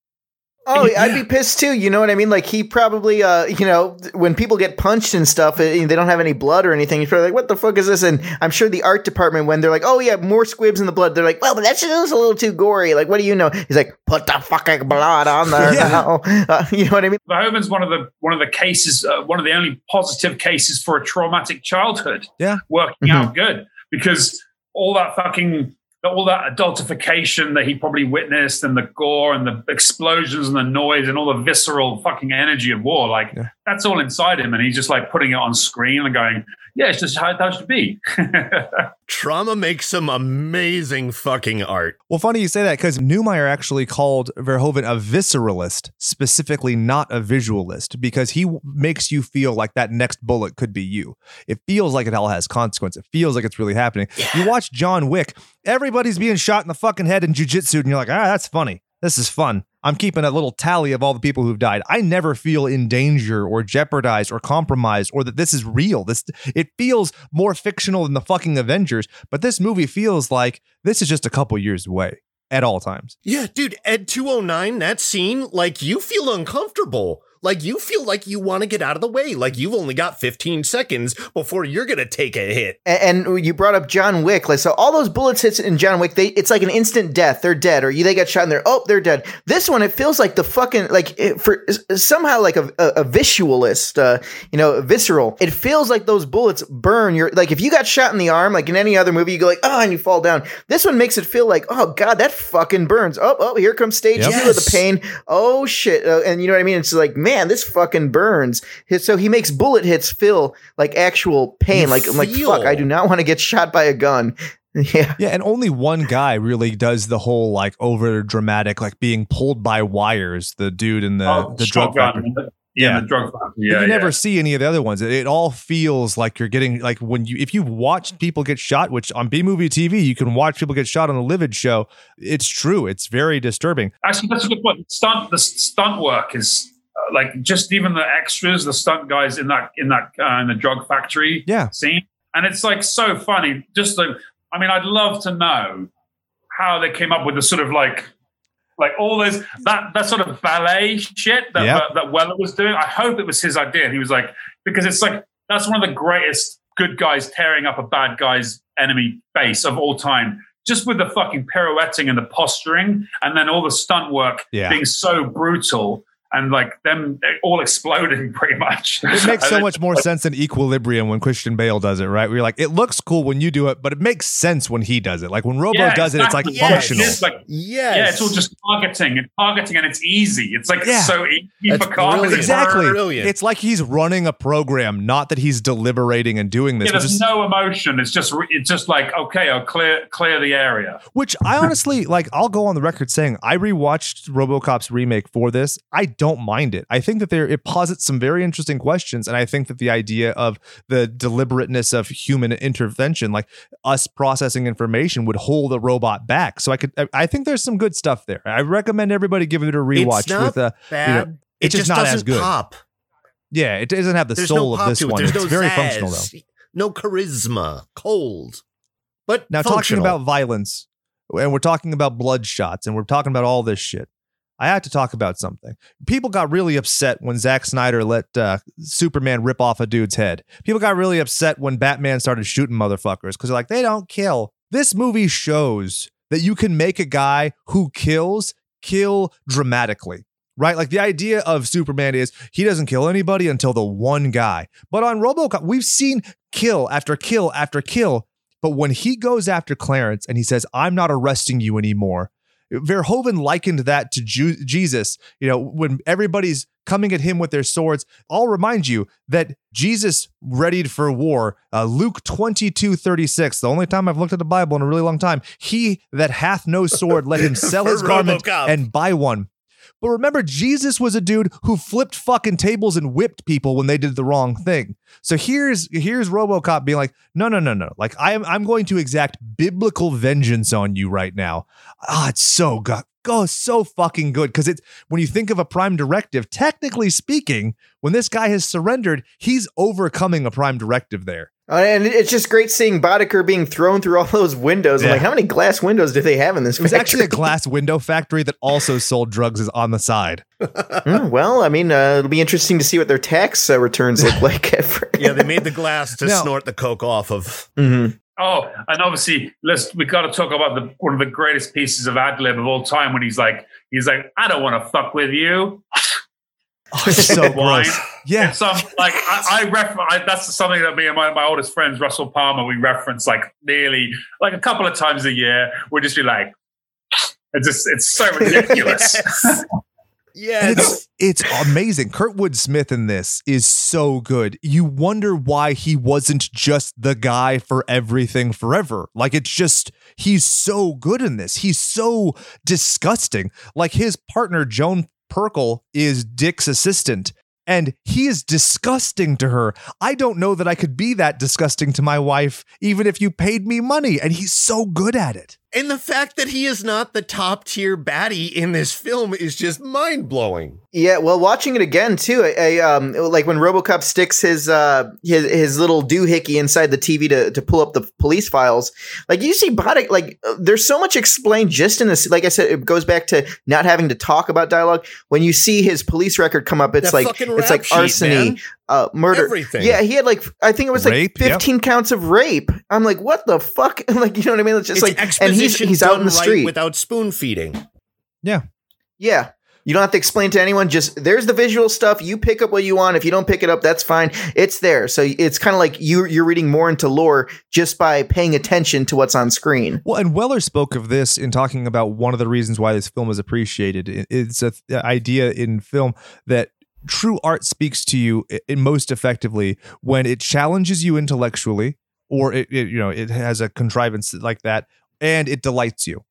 Oh, I'd be pissed too. You know what I mean? Like he probably, uh, you know, when people get punched and stuff, uh, they don't have any blood or anything. He's probably like, "What the fuck is this?" And I'm sure the art department, when they're like, "Oh yeah, more squibs in the blood," they're like, "Well, but that's just a little too gory." Like, what do you know? He's like, "Put the fucking blood on there." Yeah. now." Uh, you know what I mean? Verhoeven's one of the one of the cases, uh, one of the only positive cases for a traumatic childhood. Yeah. working Mhm. out good because all that fucking all that adultification that he probably witnessed and the gore and the explosions and the noise and all the visceral fucking energy of war, like Yeah. that's all inside him, and he's just like putting it on screen and going, "Yeah, it's just how it has to be." Trauma makes some amazing fucking art. Well, funny you say that because Neumeier actually called Verhoeven a visceralist, specifically not a visualist, because he w- makes you feel like that next bullet could be you. It feels like it all has consequence. It feels like it's really happening. You watch John Wick, everybody's being shot in the fucking head in jujitsu, and you're like, ah, that's funny. This is fun. I'm keeping a little tally of all the people who've died. I never feel in danger or jeopardized or compromised or that this is real. This it feels more fictional than the fucking Avengers, but this movie feels like this is just a couple years away at all times. Yeah, dude, Ed 209, that scene, like you feel uncomfortable. Like you feel like you want to get out of the way. Like you've only got 15 seconds before you're going to take a hit. And, and you brought up John Wick, like so, all those bullets hits in John Wick, they it's like an instant death. They're dead, or you they get shot and they're oh they're dead. This one, it feels like the fucking like it, for somehow like a, a, a visualist, uh, you know, visceral. It feels like those bullets burn. You're like if you got shot in the arm, like in any other movie, you go like oh and you fall down. This one makes it feel like oh god that fucking burns. Oh oh here comes stage Yep. two of the pain. Oh shit, uh, and you know what I mean? It's like man man, this fucking burns. His- So he makes bullet hits feel like actual pain. You like, I'm like, fuck, I do not want to get shot by a gun. Yeah. Yeah, and only one guy really does the whole like over dramatic, like being pulled by wires. The dude in the Oh, the drug Yeah, Yeah. the drug factory. But Yeah, you never yeah. see any of the other ones. It, it all feels like you're getting like when you if you watch people get shot, which on B movie TV you can watch people get shot on the Livid show. It's true. It's very disturbing. Actually, that's a good point. Stunt the stunt work is uh, like just even the extras, the stunt guys in that in that uh, in the drug factory Yeah. scene, and it's like so funny. Just the, I mean, I'd love to know how they came up with the sort of like. Like all those that that sort of ballet shit that Yeah. that, that Weller was doing. I hope it was his idea. He was like, because it's like that's one of the greatest good guys tearing up a bad guy's enemy base of all time. Just with the fucking pirouetting and the posturing, and then all the stunt work Yeah. being so brutal and like them all exploding pretty much. It makes so much more sense than Equilibrium when Christian Bale does it, right? We're like, it looks cool when you do it, but it makes sense when he does it. Like when Robo Yeah, does it, it's like exactly. Yes. functional. It's like Yes. yeah, it's all just targeting and targeting, and it's easy. It's like Yeah. so easy That's for targeting. brilliant. Exactly. Brilliant. It's like he's running a program, not that he's deliberating and doing this. Yeah, there's is- no emotion. It's just it's just like okay, I'll clear clear the area. Which I honestly like. I'll go on the record saying I rewatched RoboCop's remake for this. I don't mind it. I think that there it posits some very interesting questions, and I think that the idea of the deliberateness of human intervention, like us processing information, would hold a robot back. So I could. I- I think there's some good stuff there. I recommend everybody give it a rewatch. With uh, a bad. you know, it it's just just not as good. pop. yeah, it doesn't have the There's soul no of this it. one. There's It's no very zazz. functional though. No charisma. Cold. But Now, functional. talking about violence, and we're talking about bloodshots, and we're talking about all this shit. I had to talk about something. People got really upset when Zack Snyder let uh, Superman rip off a dude's head. People got really upset when Batman started shooting motherfuckers because they're like, they don't kill. This movie shows that you can make a guy who kills kill dramatically. Right? Like the idea of Superman is he doesn't kill anybody until the one guy. But on Robocop, we've seen kill after kill after kill. But when he goes after Clarence and he says, I'm not arresting you anymore, Verhoeven likened that to Ju- Jesus. You know, when everybody's coming at him with their swords, I'll remind you that Jesus readied for war. Uh, Luke 22 36, the only time I've looked at the Bible in a really long time. He that hath no sword, let him sell his garment RoboCop. and buy one. But remember, Jesus was a dude who flipped fucking tables and whipped people when they did the wrong thing. So here's here's RoboCop being like, no, no, no, no. Like I'm I'm going to exact biblical vengeance on you right now. Ah, it's so good. Oh, so fucking good. Because it's when you think of a prime directive, technically speaking, when this guy has surrendered, he's overcoming a prime directive there. Uh, and it's just great seeing Boddicker being thrown through all those windows. I'm like, how many glass windows do they have in this It was actually a glass window factory that also sold drugs is on the side. Hmm, well, I mean, uh, it'll be interesting to see what their tax uh, returns look like. yeah, they made the glass to Now- snort the coke off of. Mhm. Oh, and obviously, let's we got to talk about the one of the greatest pieces of ad lib of all time when he's like, he's like, I don't want to fuck with you. Oh, it's so Wine. gross. Yeah. And some like I, I refer I, that's something that me and my, my oldest friends, Russell Palmer, we reference like nearly like a couple of times a year. We'll just be like, it's just it's so ridiculous. Yes. And it's it's amazing. Kurtwood Smith in this is so good. You wonder why he wasn't just the guy for everything forever. Like it's just he's so good in this. He's so disgusting. Like his partner Joan Perkel is Dick's assistant and he is disgusting to her. I don't know that I could be that disgusting to my wife even if you paid me money and he's so good at it. And the fact that he is not the top tier baddie in this film is just mind blowing. Yeah, well, watching it again too, I, I um like when RoboCop sticks his uh his his little doohickey inside the TV to to pull up the police files. Like you see, body like there's so much explained just in this. Like I said, it goes back to not having to talk about dialogue. When you see his police record come up, it's That like it's like sheet, arsony, man. Uh, murder, Everything. Yeah, he had like I think it was like Rape, yep. 15 counts of rape. I'm like, what the fuck? like you know what I mean? It's just It's like and he's he's out in the done right street. without spoon feeding. Yeah. Yeah. You don't have to explain to anyone. Just there's the visual stuff. You pick up what you want. If you don't pick it up, that's fine. It's there. So it's kind of like you you're reading more into lore just by paying attention to what's on screen. Well, and Weller spoke of this in talking about one of the reasons why this film is appreciated. It's a th- idea in film that true art speaks to you most effectively when it challenges you intellectually or it, it you know it has a contrivance like that and it delights you.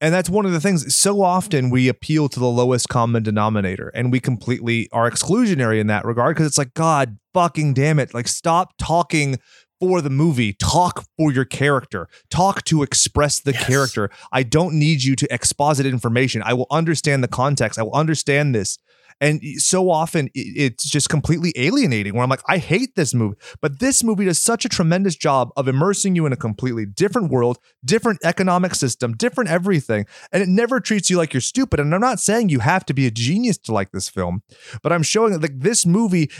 And that's one of the things so often we appeal to the lowest common denominator and we completely are exclusionary in that regard because it's like god fucking damn it like stop talking for the movie. Talk for your character. Talk to express the Yes. character. I don't need you to exposit information. I will understand the context. I will understand this and so often it's just completely alienating where I'm like, I hate this movie. But this movie does such a tremendous job of immersing you in a completely different world, different economic system, different everything. And it never treats you like you're stupid. And I'm not saying you have to be a genius to like this film, but I'm showing that like this movie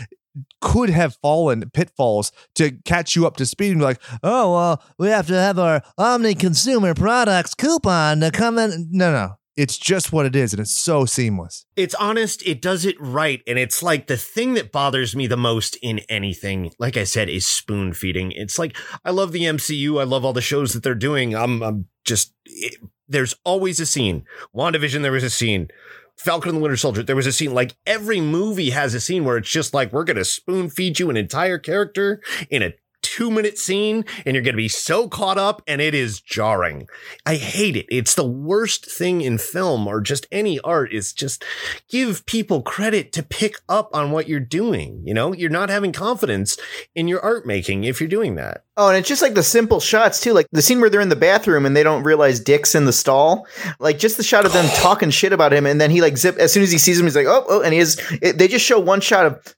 could have fallen pitfalls to catch you up to speed and be like, oh, well, we have to have our Omni Consumer Products coupon to come in. No, no. It's just what it is, and it's so seamless. It's honest, it does it right. And it's like the thing that bothers me the most in anything, like I said, is spoon feeding. It's like, I love the MCU. I love all the shows that they're doing. I'm, I'm just, it, there's always a scene. WandaVision, there was a scene. Falcon and the Winter Soldier, there was a scene. Like every movie has a scene where it's just like, we're going to spoon feed you an entire character in a two minute scene and you're going to be so caught up and it is jarring. I hate it. It's the worst thing in film or just any art is just give people credit to pick up on what you're doing. You know, you're not having confidence in your art making if you're doing that. Oh, and it's just like the simple shots too, like the scene where they're in the bathroom and they don't realize Dick's in the stall. Like just the shot of them talking shit about him, and then he like zip as soon as he sees him, he's like, oh, oh, and he is. It, they just show one shot of.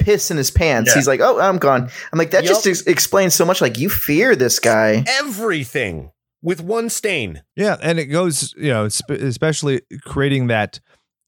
Piss in his pants. Yeah. He's like, oh, I'm gone. I'm like, that Yup. just ex- explains so much. Like you fear this guy. Everything with one stain. Yeah, and it goes, you know, sp- especially creating that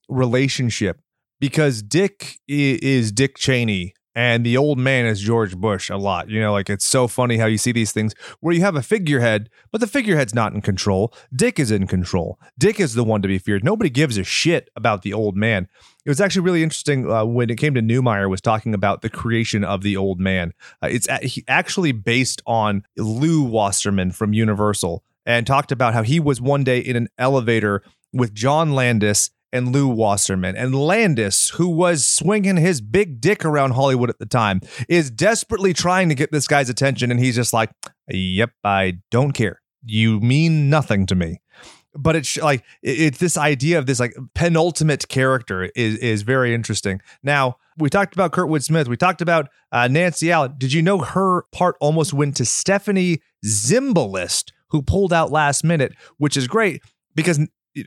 relationship because Dick i- is Dick Cheney and the old man is George Bush a lot. You know, like it's so funny how you see these things where you have a figurehead, but the figurehead's not in control. Dick is in control. Dick is the one to be feared. Nobody gives a shit about the old man. It was actually really interesting uh, when it came to Neumeier was talking about the creation of the old man. Uh, it's a- actually based on Lew Wasserman from Universal and talked about how he was one day in an elevator with John Landis and Lew Wasserman. And Landis, who was swinging his big dick around Hollywood at the time, is desperately trying to get this guy's attention. And he's just like, Yep, I don't care. You mean nothing to me. But it's like it's this idea of this like penultimate character is is very interesting. Now we talked about Kurtwood Smith. We talked about uh, Nancy Allen. Did you know her part almost went to Stephanie Zimbalist, who pulled out last minute, which is great because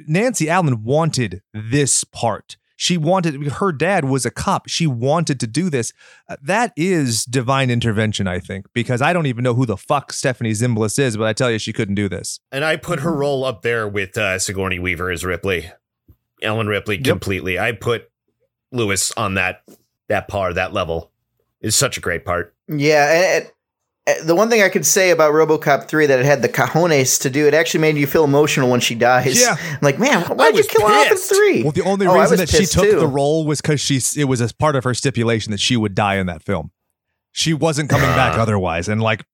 Nancy Allen wanted this part. She wanted her dad was a cop. She wanted to do this. Uh, that is divine intervention, I think, because I don't even know who the fuck Stephanie Zimbalist is, but I tell you, she couldn't do this. And I put her role up there with uh, Sigourney Weaver as Ripley, Ellen Ripley Yep. completely. I put Lewis on that that par, that level. Is such a great part. Yeah, and, and- and the one thing I could say about RoboCop three that it had the cojones to do, it actually made you feel emotional when she dies. Yeah. I'm like man, why'd you kill her off in three? Well, the only Oh, reason that she took too. the role was because she it was as part of her stipulation that she would die in that film. She wasn't coming back otherwise, and like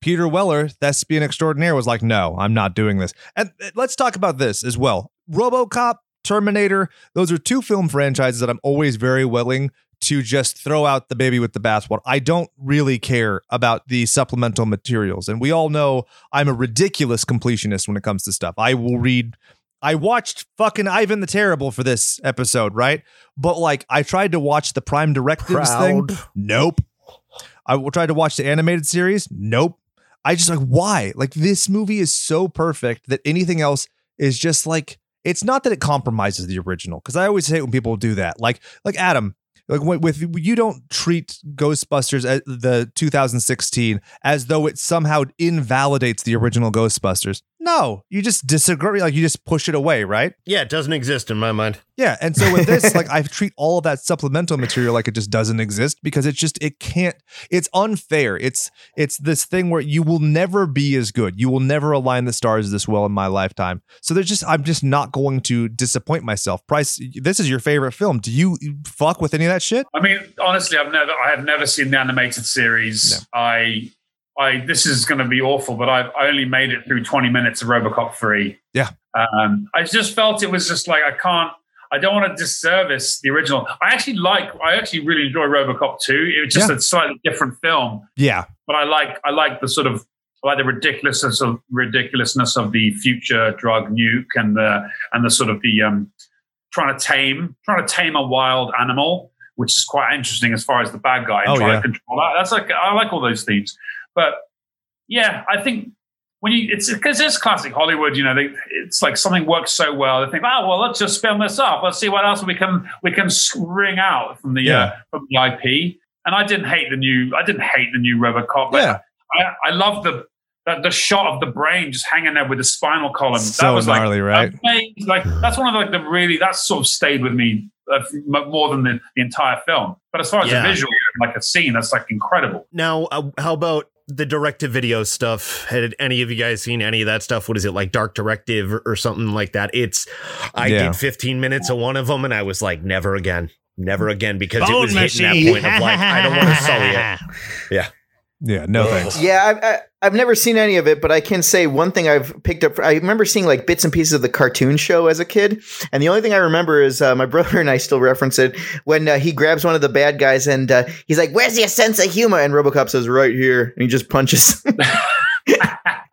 Peter Weller, thespian extraordinaire, was like, "No, I'm not doing this." And uh, let's talk about this as well. RoboCop, Terminator, those are two film franchises that I'm always very willing to just throw out the baby with the bathwater. I don't really care about the supplemental materials, and we all know I'm a ridiculous completionist when it comes to stuff. I will read I watched fucking Ivan the Terrible for this episode, right? But like, I tried to watch the Prime Directives thing. Proud. Nope. I tried to watch the animated series. Nope. I just like why? Like this movie is so perfect that anything else is just like it's not that it compromises the original because I always hate when people do that. Like like Adam, like with, you don't treat Ghostbusters as the 2016 as though it somehow invalidates the original Ghostbusters. No, you just disagree. Like you just push it away, right? Yeah, it doesn't exist in my mind. Yeah, and so with this, like I treat all of that supplemental material like it just doesn't exist because it's just it can't. It's unfair. It's it's this thing where you will never be as good. You will never align the stars this well in my lifetime. So there's just I'm just not going to disappoint myself. Bryce, this is your favorite film. Do you fuck with any of that shit? I mean, honestly, I've never, I have never seen the animated series. I, I, this is going to be awful, but I've I only made it through 20 minutes of RoboCop 3. Yeah. Um, I just felt it was just like I can't. I don't want to disservice the original. I actually like. I actually really enjoy RoboCop 2. It was just Yeah. a slightly different film, Yeah. but I like. I like the sort of. I like the ridiculousness of ridiculousness of the future drug nuke and the and the sort of the um, trying to tame trying to tame a wild animal, which is quite interesting as far as the bad guy and Oh, trying yeah. to control that. That's like I like all those themes, but yeah, I think when you it's because it's classic Hollywood. You know, they, it's like something works so well. They think, oh well, let's just film this up. Let's see what else we can we can wring out from the Yeah. uh, from the IP. And I didn't hate the new. I didn't hate the new RoboCop. But Yeah. I, I love the, the the shot of the brain just hanging there with the spinal column. So that was gnarly, like right? Like that's one of like the really that sort of stayed with me uh, more than the, the entire film. But as far as Yeah. a visual, like a scene, that's like incredible. Now, uh, how about the direct to video stuff? Had any of you guys seen any of that stuff? What is it like, Dark Directive or, or something like that? It's I Yeah. did 15 minutes of one of them, and I was like, never again, never again, because it Bone was hitting that point of like, I don't want to sully it. Yeah. Yeah, no thanks. Yeah, I, I, I've never seen any of it, but I can say one thing I've picked up. I remember seeing like bits and pieces of the cartoon show as a kid, and the only thing I remember is uh, my brother and I still reference it when uh, he grabs one of the bad guys and uh, he's like, "Where's your sense of humor?" And RoboCop says, "Right here," and he just punches.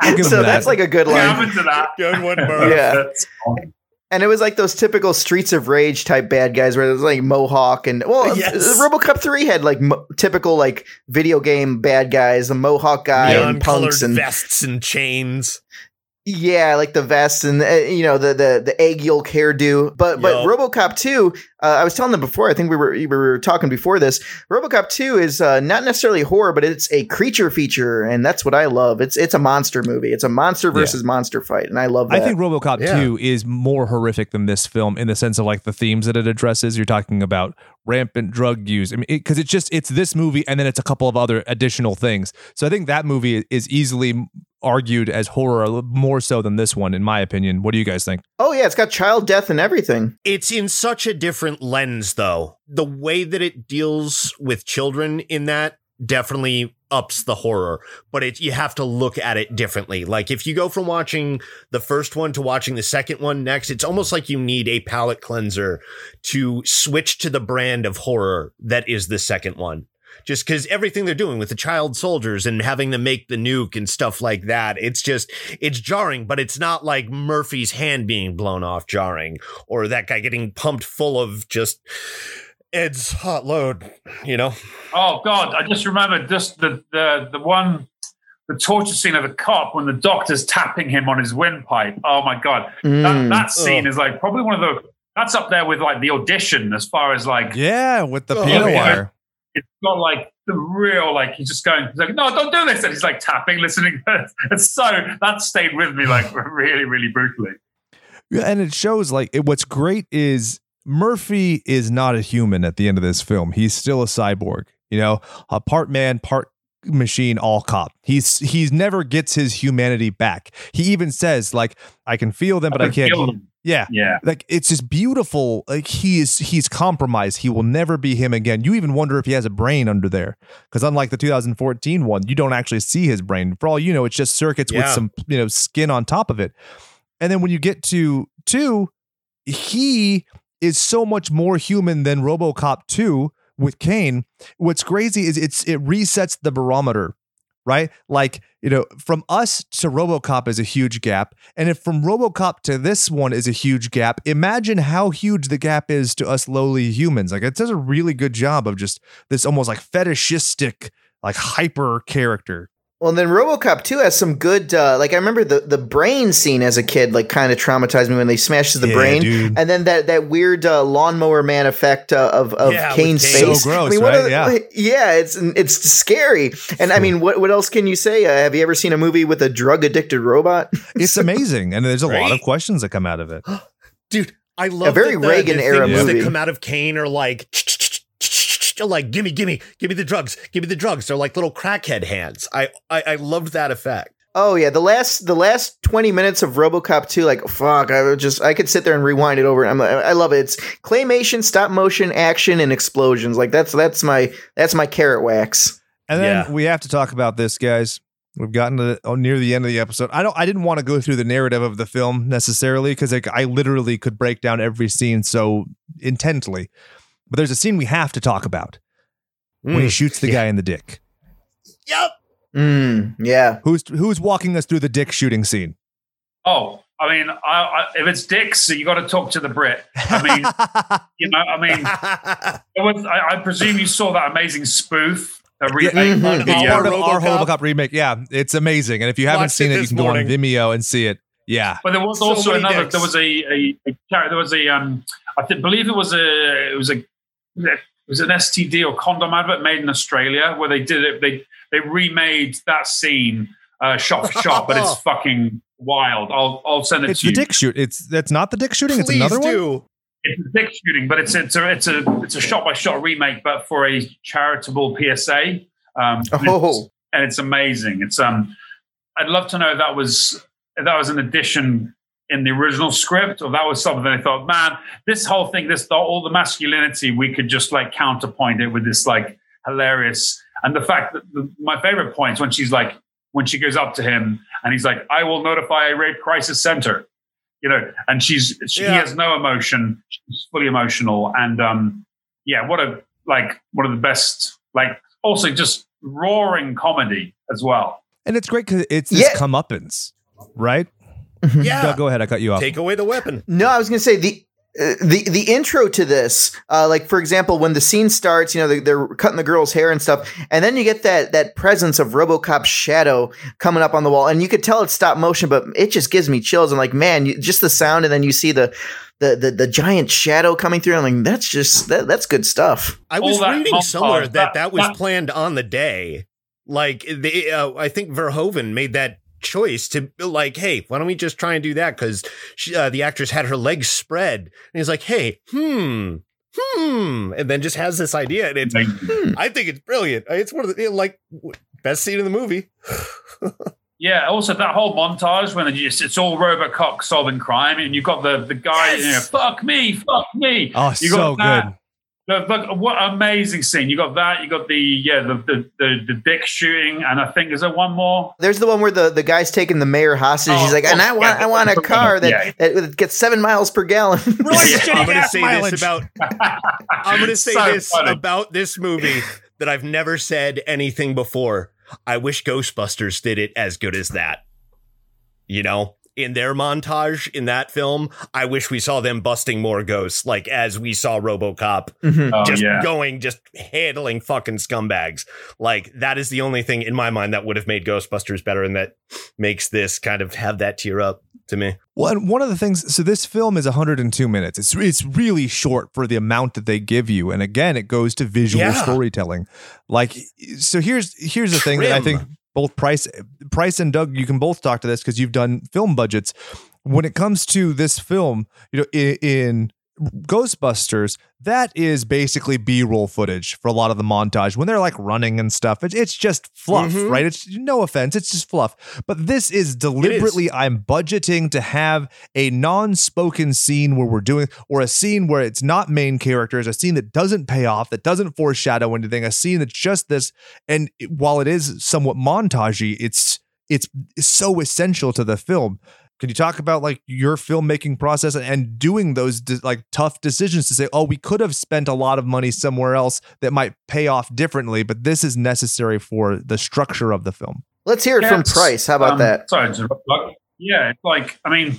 So that. that's like a good Yeah, I'm line. into that. Good one, Yeah. And it was like those typical Streets of Rage type bad guys where there's like Mohawk and well, Yes. Uh, RoboCop three had like mo- typical like video game bad guys, the Mohawk guy Neon and punks and vests and chains. Yeah, like the vest and uh, you know the the the egg yolk hairdo. But but Yup. RoboCop two, uh, I was telling them before. I think we were we were talking before this. RoboCop two is uh, not necessarily horror, but it's a creature feature, and that's what I love. It's it's a monster movie. It's a monster versus monster fight, and I love that. I think RoboCop Yeah. 2 is more horrific than this film in the sense of like the themes that it addresses. You're talking about rampant drug use. I mean, because it's just it's this movie and then it's a couple of other additional things. So I think that movie is easily argued as horror more so than this one, in my opinion. What do you guys think? oh yeah, it's got child death and everything. It's in such a different lens, though. The way that it deals with children in that definitely ups the horror, but it, you have to look at it differently. Like if you go from watching the first one to watching the second one next, it's almost like you need a palate cleanser to switch to the brand of horror that is the second one. Just because everything they're doing with the child soldiers and having them make the nuke and stuff like that, it's just, it's jarring, but it's not like Murphy's hand being blown off jarring or that guy getting pumped full of just Ed's hot load, you know? Oh God, I just remembered just the the the one the torture scene of the cop when the doctor's tapping him on his windpipe. Oh my God, that, Mm. that scene is like probably one of the that's up there with like the audition as far as like Yeah, with the Oh, piano wire. It's got like the real like he's just going he's like no don't do this and he's like tapping listening it's so that stayed with me like really really brutally Yeah, and it shows like it, what's great is Murphy is not a human at the end of this film. He's still a cyborg. You know, a part man, part machine, all cop. He's he's never gets his humanity back. He even says like, "I can feel them, but I, can can't." Feel hear-" them. Yeah, yeah like it's just beautiful. Like he is he's compromised. He will never be him again. You even wonder if he has a brain under there because unlike the 2014 one, you don't actually see his brain. For all you know, it's just circuits with some you know skin on top of it. And then when you get to two, he is so much more human than RoboCop 2 with Cain. What's crazy is it's it resets the barometer, right? Like, you know, from us to RoboCop is a huge gap, and if from RoboCop to this one is a huge gap, imagine how huge the gap is to us lowly humans. Like it does a really good job of just this almost like fetishistic like hyper character. Well, and then RoboCop 2 has some good, uh, like I remember the, the brain scene as a kid, like kind of traumatized me when they smashes the Yeah, brain, dude. and then that that weird uh, lawnmower man effect uh, of of Yeah, Cain's face. So gross, I mean, what right? the- Yeah. yeah, it's it's scary. And I mean, what what else can you say? Uh, have you ever seen a movie with a drug addicted robot? It's amazing, and there's a lot of questions that come out of it. Dude, I love very the- Reagan the era things movie. that come out of Kane are like like gimme gimme give me the drugs give me the drugs they're like little crackhead hands I, I I loved that effect Oh yeah, the last the last twenty minutes of RoboCop two, like fuck, I would just I could sit there and rewind it over. I'm like, I love it. It's claymation, stop motion, action, and explosions. Like that's that's my that's my carrot wax. And then Yeah. we have to talk about this, guys. We've gotten to oh, near the end of the episode. I don't. I didn't want to go through the narrative of the film necessarily because like, I literally could break down every scene so intently. But there's a scene we have to talk about when he Mm. shoots the Yeah. guy in the dick. Yep. Mm, yeah. Who's who's walking us through the dick shooting scene? Oh, I mean, I, I, if it's dicks, you got to talk to the Brit. I mean, you know, I mean, it was, I, I presume you saw that amazing spoof, a remake. mhm. of it's the, Yeah. uh, part of our RoboCop. RoboCop remake. Yeah, it's amazing. And if you haven't Watched seen it it, you this can go on. Vimeo and see it. Yeah. But there was So also another. dicks. There was a, a, a. There was a. Um, I th- believe it was a. It was a. It was an STD or condom advert made in Australia where they did it. They they remade that scene uh, shot for shot, but it's fucking wild. I'll I'll send it It's to you. It's the dick shoot. It's that's not the dick shooting. It's Please another one. It's a dick shooting, but it's it's a it's a it's a shot by shot remake, but for a charitable PSA. Um, and it's- Oh, and it's amazing. It's um, I'd love to know if that was if that was an addition in the original script, or that was something I thought, man, this whole thing, this all the masculinity, we could just like counterpoint it with this like hilarious, and the fact that the, my favorite point is when she's like when she goes up to him and he's like, I will notify a rape crisis center. You know, and she's she Yeah. has no emotion. She's fully emotional, and um, yeah, what a like one of the best. Like also just roaring comedy as well. And it's great because it's this Yeah. comeuppance, right? Yeah. Doug, go ahead. I cut you off. Take away the weapon. No, I was going to say the. Uh, the the intro to this, uh, like for example, when the scene starts, you know they, they're cutting the girl's hair and stuff, and then you get that that presence of RoboCop's shadow coming up on the wall, and you could tell it's stop motion, but it just gives me chills. I'm like, man, you, just the sound, and then you see the the the, the giant shadow coming through. I'm like, that's just that, that's good stuff. I was that reading montage, somewhere that that- that was planned on the day. Like they, uh, I think Verhoeven made that choice to like, hey, why don't we just try and do that? Because uh, the actress had her legs spread, and he's like, hey, hmm, hmm, and then just has this idea, and it's, Like, I think it's brilliant. It's one of the like best scene in the movie. yeah, also that whole montage when just, it's all Robocop solving crime, and you've got the the guy, you know, fuck me, fuck me. Oh, You so got that. good. The, the, what amazing scene! You got that. You got the yeah, the the, the, the dick shooting, and I think is there one more? There's the one where the, the guy's taking the mayor hostage. Oh, He's like, and I oh, yeah, want I want a car that, yeah. that gets seven miles per gallon. Yeah. I'm going to say mileage. this about I'm going to say So this funny. about this movie that I've never said anything before. I wish Ghostbusters did it as good as that. You know, in their montage in that film, I wish we saw them busting more ghosts, like as we saw RoboCop Mhm. Oh just yeah, going, just handling fucking scumbags. Like that is the only thing in my mind that would have made Ghostbusters better, and that makes this kind of have that tear up to me. Well, and one of the things, so this film is 102 minutes. It's it's really short for the amount that they give you, and again, it goes to visual Yeah. storytelling. Like, so here's here's the thing that I think both Bryce Bryce and Doug, you can both talk to this because you've done film budgets. When it comes to this film, you know, in, in Ghostbusters, that is basically B-roll footage for a lot of the montage when they're like running and stuff. It's, it's just fluff, Mhm. right? It's no offense, it's just fluff. But this is deliberately I'm budgeting to have a non-spoken scene where we're doing or a scene where it's not main characters, a scene that doesn't pay off, that doesn't foreshadow anything, a scene that's just this and it- while it is somewhat montagey, it's it's so essential to the film. Can you talk about like your filmmaking process and doing those de- like tough decisions to say, oh, we could have spent a lot of money somewhere else that might pay off differently, but this is necessary for the structure of the film. Let's hear it from Bryce. How about Um, that? Sorry, to yeah, it's like I mean,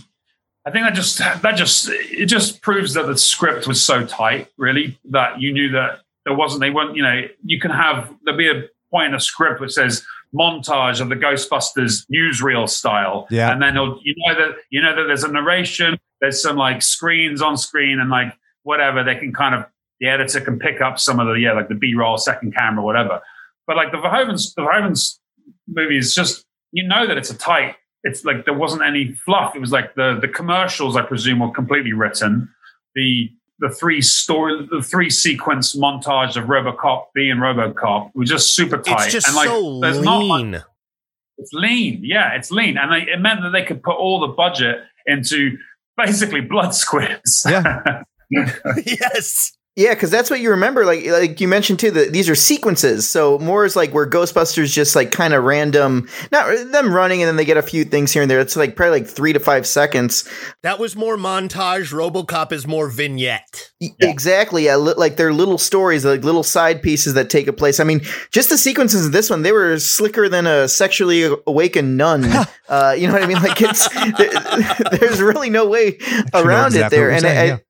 I think that just that just it just proves that the script was so tight, really, that you knew that there wasn't they weren't you know you can have there'll be a point in a script which says montage of the Ghostbusters newsreel style, Yeah. and then you know that you know that there's a narration, there's some like screens on screen, and like whatever they can kind of the editor can pick up some of the yeah like the B-roll, second camera, whatever. But like the Verhoeven's the Verhoeven's movie is just you know that it's a tight. It's like there wasn't any fluff. It was like the the commercials, I presume, were completely written. The the three story, the three sequence montage of RoboCop being RoboCop was just super tight. It's just and like, so there's not much- lean. it's lean. Yeah, it's lean, and they, it meant that they could put all the budget into basically blood squibs. Yeah. yes. Yeah, because that's what you remember. Like, like you mentioned too, that these are sequences. So more is like where Ghostbusters just like kind of random, not them running and then they get a few things here and there. It's like probably like three to five seconds. That was more montage. RoboCop is more vignette. Yeah. Exactly. Yeah, like they're little stories, like little side pieces that take a place. I mean, just the sequences of this one, they were slicker than a sexually awakened nun. uh, you know what I mean? Like it's there, there's really no way around exactly it there, and saying, I,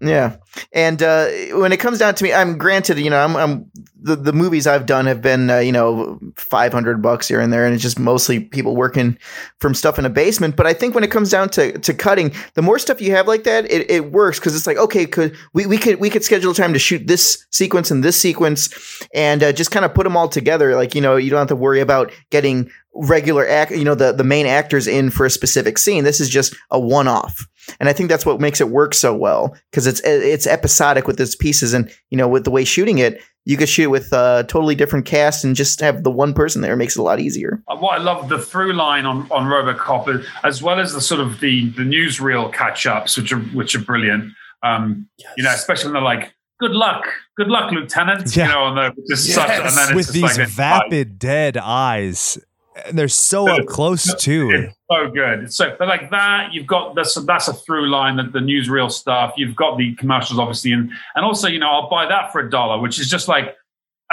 yeah. And uh, when it comes down to me, I'm granted, you know, I'm, I'm the, the movies I've done have been, uh, you know, 500 bucks here and there, and it's just mostly people working from stuff in a basement. But I think when it comes down to, to cutting, the more stuff you have like that, it, it works because it's like, okay, could we, we could we could schedule time to shoot this sequence and this sequence, and uh, just kind of put them all together. Like, you know, you don't have to worry about getting regular act, you know, the the main actors in for a specific scene. This is just a one off. And I think that's what makes it work so well because it's it's episodic with its pieces, and you know, with the way shooting it, you could shoot with a totally different cast and just have the one person there. It makes it a lot easier. Uh, what I love the through line on on RoboCop, as well as the sort of the the newsreel catch ups, which are which are brilliant. Um, yes. You know, especially when they're like, "Good luck, good luck, Lieutenant." Yeah. You know, and they're just yes. such, and then with these like vapid, dead eyes and they're so up close too. It's so good. It's so but like that, you've got this that's a through line that the newsreel stuff. You've got the commercials obviously, and and also you know I'll buy that for a dollar, which is just like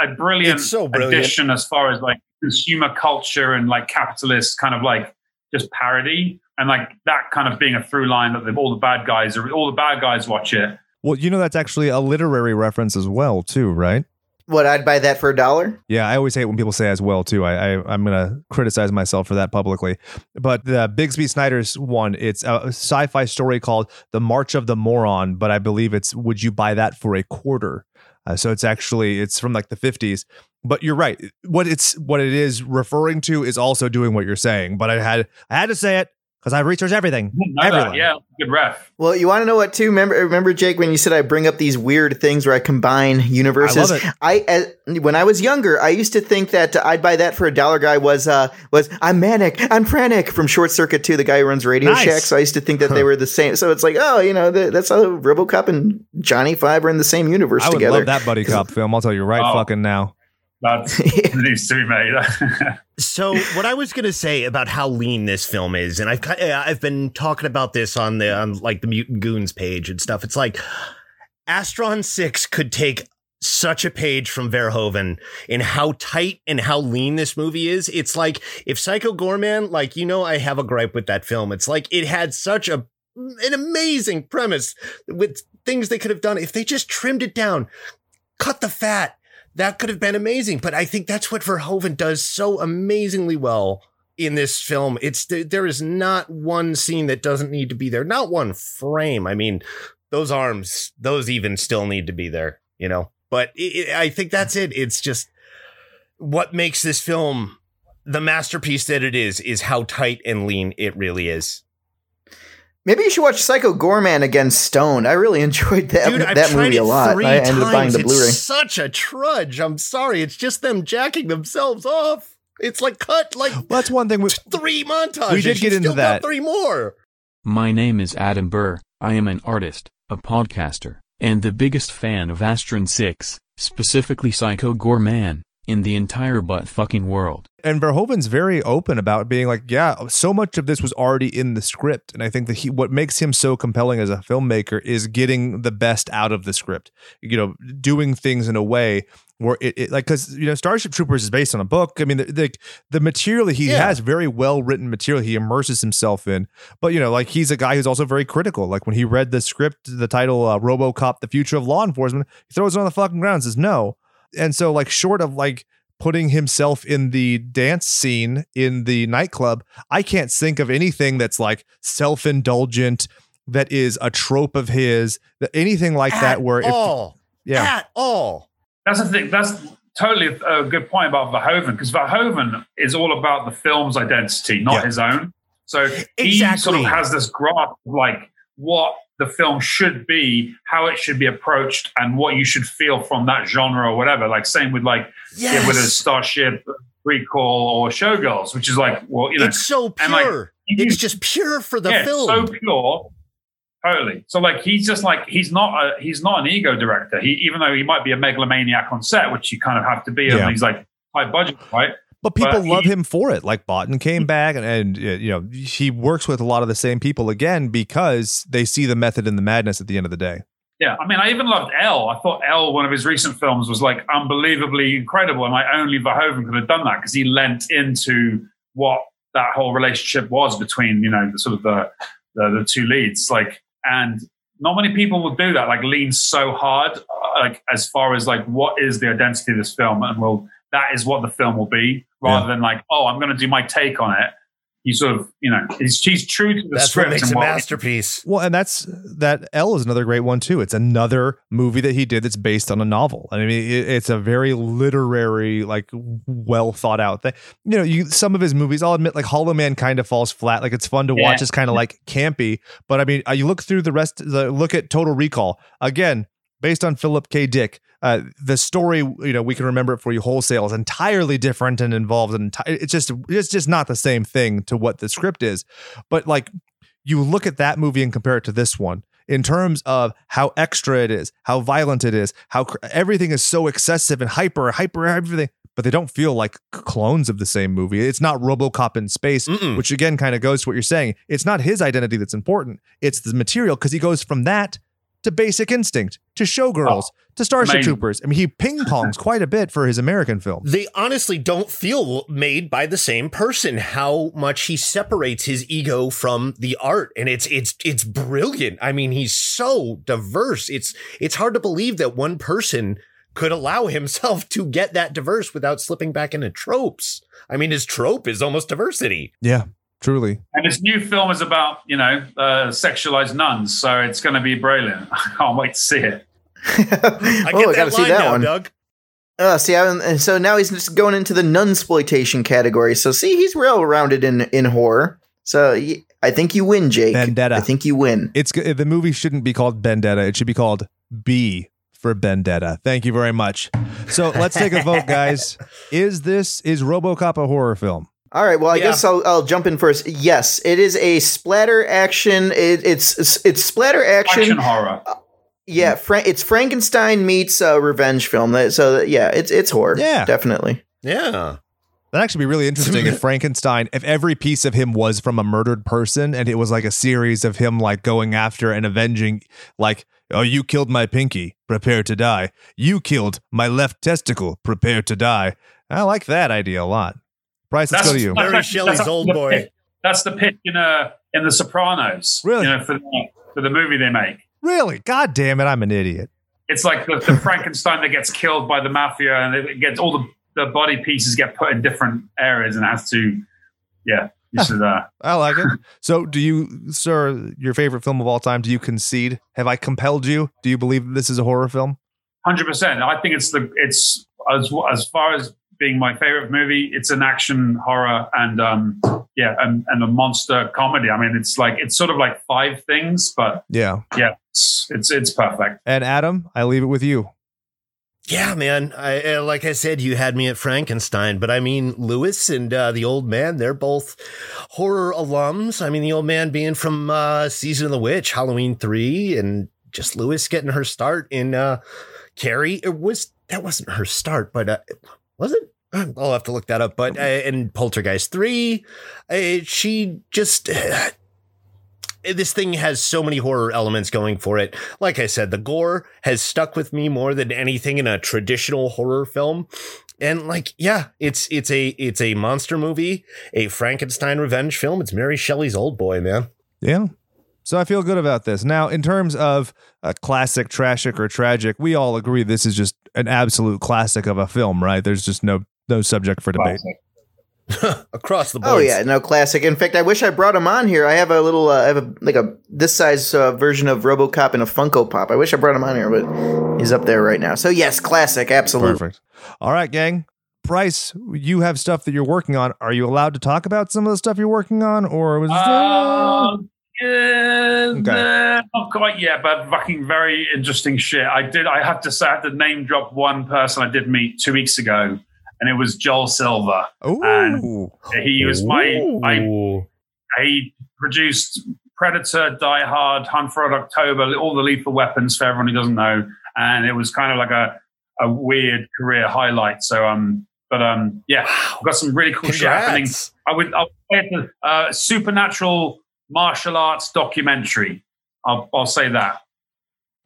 a brilliant, so brilliant addition as far as like consumer culture and like capitalist kind of like just parody and like that kind of being a through line that all the bad guys are all the bad guys watch it. Well, you know that's actually a literary reference as well, too, right? What I'd buy that for a dollar. Yeah, I always hate when people say as well too. I, I am gonna criticize myself for that publicly. But the Bixby Snyder's one, it's a sci-fi story called The March of the Moron. But I believe it's Would you buy that for a quarter? Uh, so it's actually it's from like the 50s. But you're right. What it's what it is referring to is also doing what you're saying. But I had I had to say it because I research everything. Everyone. Yeah, good ref. Well, you want to know what too? Remember, remember, Jake, when you said I bring up these weird things where I combine universes. I, I as, when I was younger, I used to think that uh, I'd buy that for a dollar. Guy was uh was I'm manic, I'm frantic from Short Circuit 2, the guy who runs Radio nice. Shack. So I used to think that they were the same. So it's like, oh, you know, the, that's how RoboCop and Johnny Five are in the same universe together. I would together. love that buddy cop film. I'll tell you right oh. fucking now. That needs to be made. so, what I was going to say about how lean this film is, and I've uh, I've been talking about this on the on like the Mutant Goons page and stuff. It's like Astron Six could take such a page from Verhoeven in how tight and how lean this movie is. It's like if Psycho Goreman, like you know, I have a gripe with that film. It's like it had such a an amazing premise with things they could have done if they just trimmed it down, cut the fat that could have been amazing. But I think that's what Verhoeven does so amazingly well in this film. It's there is not one scene that doesn't need to be there, not one frame. I mean, those arms, those even still need to be there, you know. But it, it, I think that's it. It's just what makes this film the masterpiece that it is is how tight and lean it really is. Maybe you should watch Psycho Goreman against Stone. I really enjoyed that Dude, that movie a lot. I ended times. up buying the it's Blu-ray. Such a trudge. I'm sorry. It's just them jacking themselves off. It's like cut like well, that's one thing. We, three montages. We did get into that. Three more. My name is Adam Burr. I am an artist, a podcaster, and the biggest fan of Astron Six, specifically Psycho Goreman, in the entire butt fucking world and Verhoeven's very open about being like, yeah, so much of this was already in the script, and I think that he what makes him so compelling as a filmmaker is getting the best out of the script. You know, doing things in a way where it, it like because you know Starship Troopers is based on a book. I mean, the the, the material he yeah. has very well written material he immerses himself in, but you know, like he's a guy who's also very critical. Like when he read the script, the title uh, RoboCop: The Future of Law Enforcement, he throws it on the fucking ground and says no. And so, like, short of like putting himself in the dance scene in the nightclub, I can't think of anything that's like self indulgent, that is a trope of his, that anything like at that. Where all, if, yeah, at all. That's the thing. That's totally a good point about Verhoeven because Verhoeven is all about the film's identity, not yeah. his own. So exactly. he sort of has this grasp of like what the film should be, how it should be approached, and what you should feel from that genre or whatever. Like same with like yes. yeah, with a Starship Recall or Showgirls, which is like well, you know, it's so pure. Like, it's just pure for the yeah, film. So pure. totally. So like he's just like he's not a he's not an ego director. He even though he might be a megalomaniac on set, which you kind of have to be, Yeah. and he's like high budget, right? But people But love he- him for it. Like Bottin came back, and, and you know he works with a lot of the same people again because they see the method and the madness at the end of the day. Yeah, I mean, I even loved Elle. I thought Elle, one of his recent films, was like unbelievably incredible, and like only Verhoeven could have done that because he lent into what that whole relationship was between you know the sort of the the, the two leads. Like, and not many people will do that. Like, lean so hard, uh, like as far as like what is the identity of this film, and will that is what the film will be, rather than like, oh, I'm going to do my take on it. He sort of, you know, he's, he's true to the That's script what makes and a what- masterpiece. Well, and that's that Elle is another great one too. It's another movie that he did that's based on a novel. I mean, it, it's a very literary, like well thought out thing. You know, you some of his movies, I'll admit, like Hollow Man, kind of falls flat. Like it's fun to watch. It's kind of like campy, but I mean, uh, you look through the rest. The look at Total Recall again, based on Philip K. Dick. Uh, the story, you know, we can remember it for you wholesale is entirely different and involves an entire. It's just, it's just not the same thing to what the script is. But like, you look at that movie and compare it to this one in terms of how extra it is, how violent it is, how cr- everything is so excessive and hyper, hyper, everything. But they don't feel like clones of the same movie. It's not RoboCop in space, Mm-mm. which again kind of goes to what you're saying. It's not his identity that's important. It's the material because he goes from that to Basic Instinct to Showgirls oh, to Starship amazing. Troopers. I mean, he ping pongs quite a bit for his American film. They honestly don't feel made by the same person. How much he separates his ego from the art, and it's it's it's brilliant. I mean, he's so diverse. It's it's hard to believe that one person could allow himself to get that diverse without slipping back into tropes. I mean, his trope is almost diversity. Yeah, truly. And this new film is about, you know, uh, sexualized nuns. So it's going to be brilliant. I can't wait to see it. I oh, get I gotta see that now, one. Doug. Uh, see, I, and so now he's just going into the nun exploitation category. So see, he's well rounded in in horror. So I think you win, Jake. Benedetta. I think you win. It's g- the movie shouldn't be called Benedetta. It should be called B for Vendetta. Thank you very much. So let's take a vote, guys. Is this is RoboCop a horror film? All right. Well, I Yeah. guess I'll I'll jump in first. Yes, it is a splatter action. It, it's it's it's splatter action. Action horror. Uh, yeah, hmm. Fra- it's Frankenstein meets a revenge film. That- So that- yeah, it's it's horror. Yeah. definitely. Yeah. That'd actually be really interesting if Frankenstein, if every piece of him was from a murdered person and it was like a series of him like going after and avenging, like, oh, you killed my pinky, prepare to die. You killed my left testicle, prepare to die. I like that idea a lot. Bryce, let's go to you. Mary Shelley's that's old the boy. pitch- That's the pitch in uh, in The Sopranos. Really? You know, for the, for the movie they make. Really? God damn it, I'm an idiot. It's like the, the Frankenstein that gets killed by the mafia, and it gets all the, the body pieces get put in different areas, and has to, yeah. You should, uh, I like it. So, do you, sir, your favorite film of all time, do you concede? Have I compelled you? Do you believe this is a horror film? Hundred percent. I think it's the it's as as far as being my favorite movie. It's an action horror and um yeah and, and a monster comedy. I mean, it's like it's sort of like five things, but Yeah. yeah, it's it's, it's perfect. And Adam, I leave it with you. Yeah, man. I uh, like I said, you had me at Frankenstein, but I mean Lewis and uh, the old man. They're both horror alums. I mean, the old man being from uh, Season of the Witch, Halloween three, and just Lewis getting her start in uh, Carrie. It was that wasn't her start, but uh, was it? I'll have to look that up. But uh, in Poltergeist three, uh, she just. Uh, this thing has so many horror elements going for it. Like I said, the gore has stuck with me more than anything in a traditional horror film. And like, yeah, it's it's a it's a monster movie, a Frankenstein revenge film. It's Mary Shelley's Old Boy, man. Yeah. So I feel good about this. Now, in terms of a classic, tragic, or tragic, we all agree this is just an absolute classic of a film, right? There's just no no subject for debate. Across the board. Oh yeah, no classic. In fact, I wish I brought him on here. I have a little, uh, I have a like a this size uh, version of RoboCop in a Funko Pop. I wish I brought him on here, but he's up there right now. So yes, classic, absolutely. Perfect. All right, gang. Bryce, you have stuff that you're working on. Are you allowed to talk about some of the stuff you're working on, or was Uh, yeah, Okay. not quite yet, but fucking very interesting shit. I did. I have to say, I had to name drop one person I did meet two weeks ago, and it was Joel Silver. Ooh, and- He was my. I Ooh. he produced Predator, Die Hard, Hunt for Red October, all the lethal weapons for everyone who doesn't know, and it was kind of like a a weird career highlight. So um, but um, yeah, I've got some really cool shit happening. Congrats. I would I'll say it's a uh, supernatural martial arts documentary. I'll I'll say that.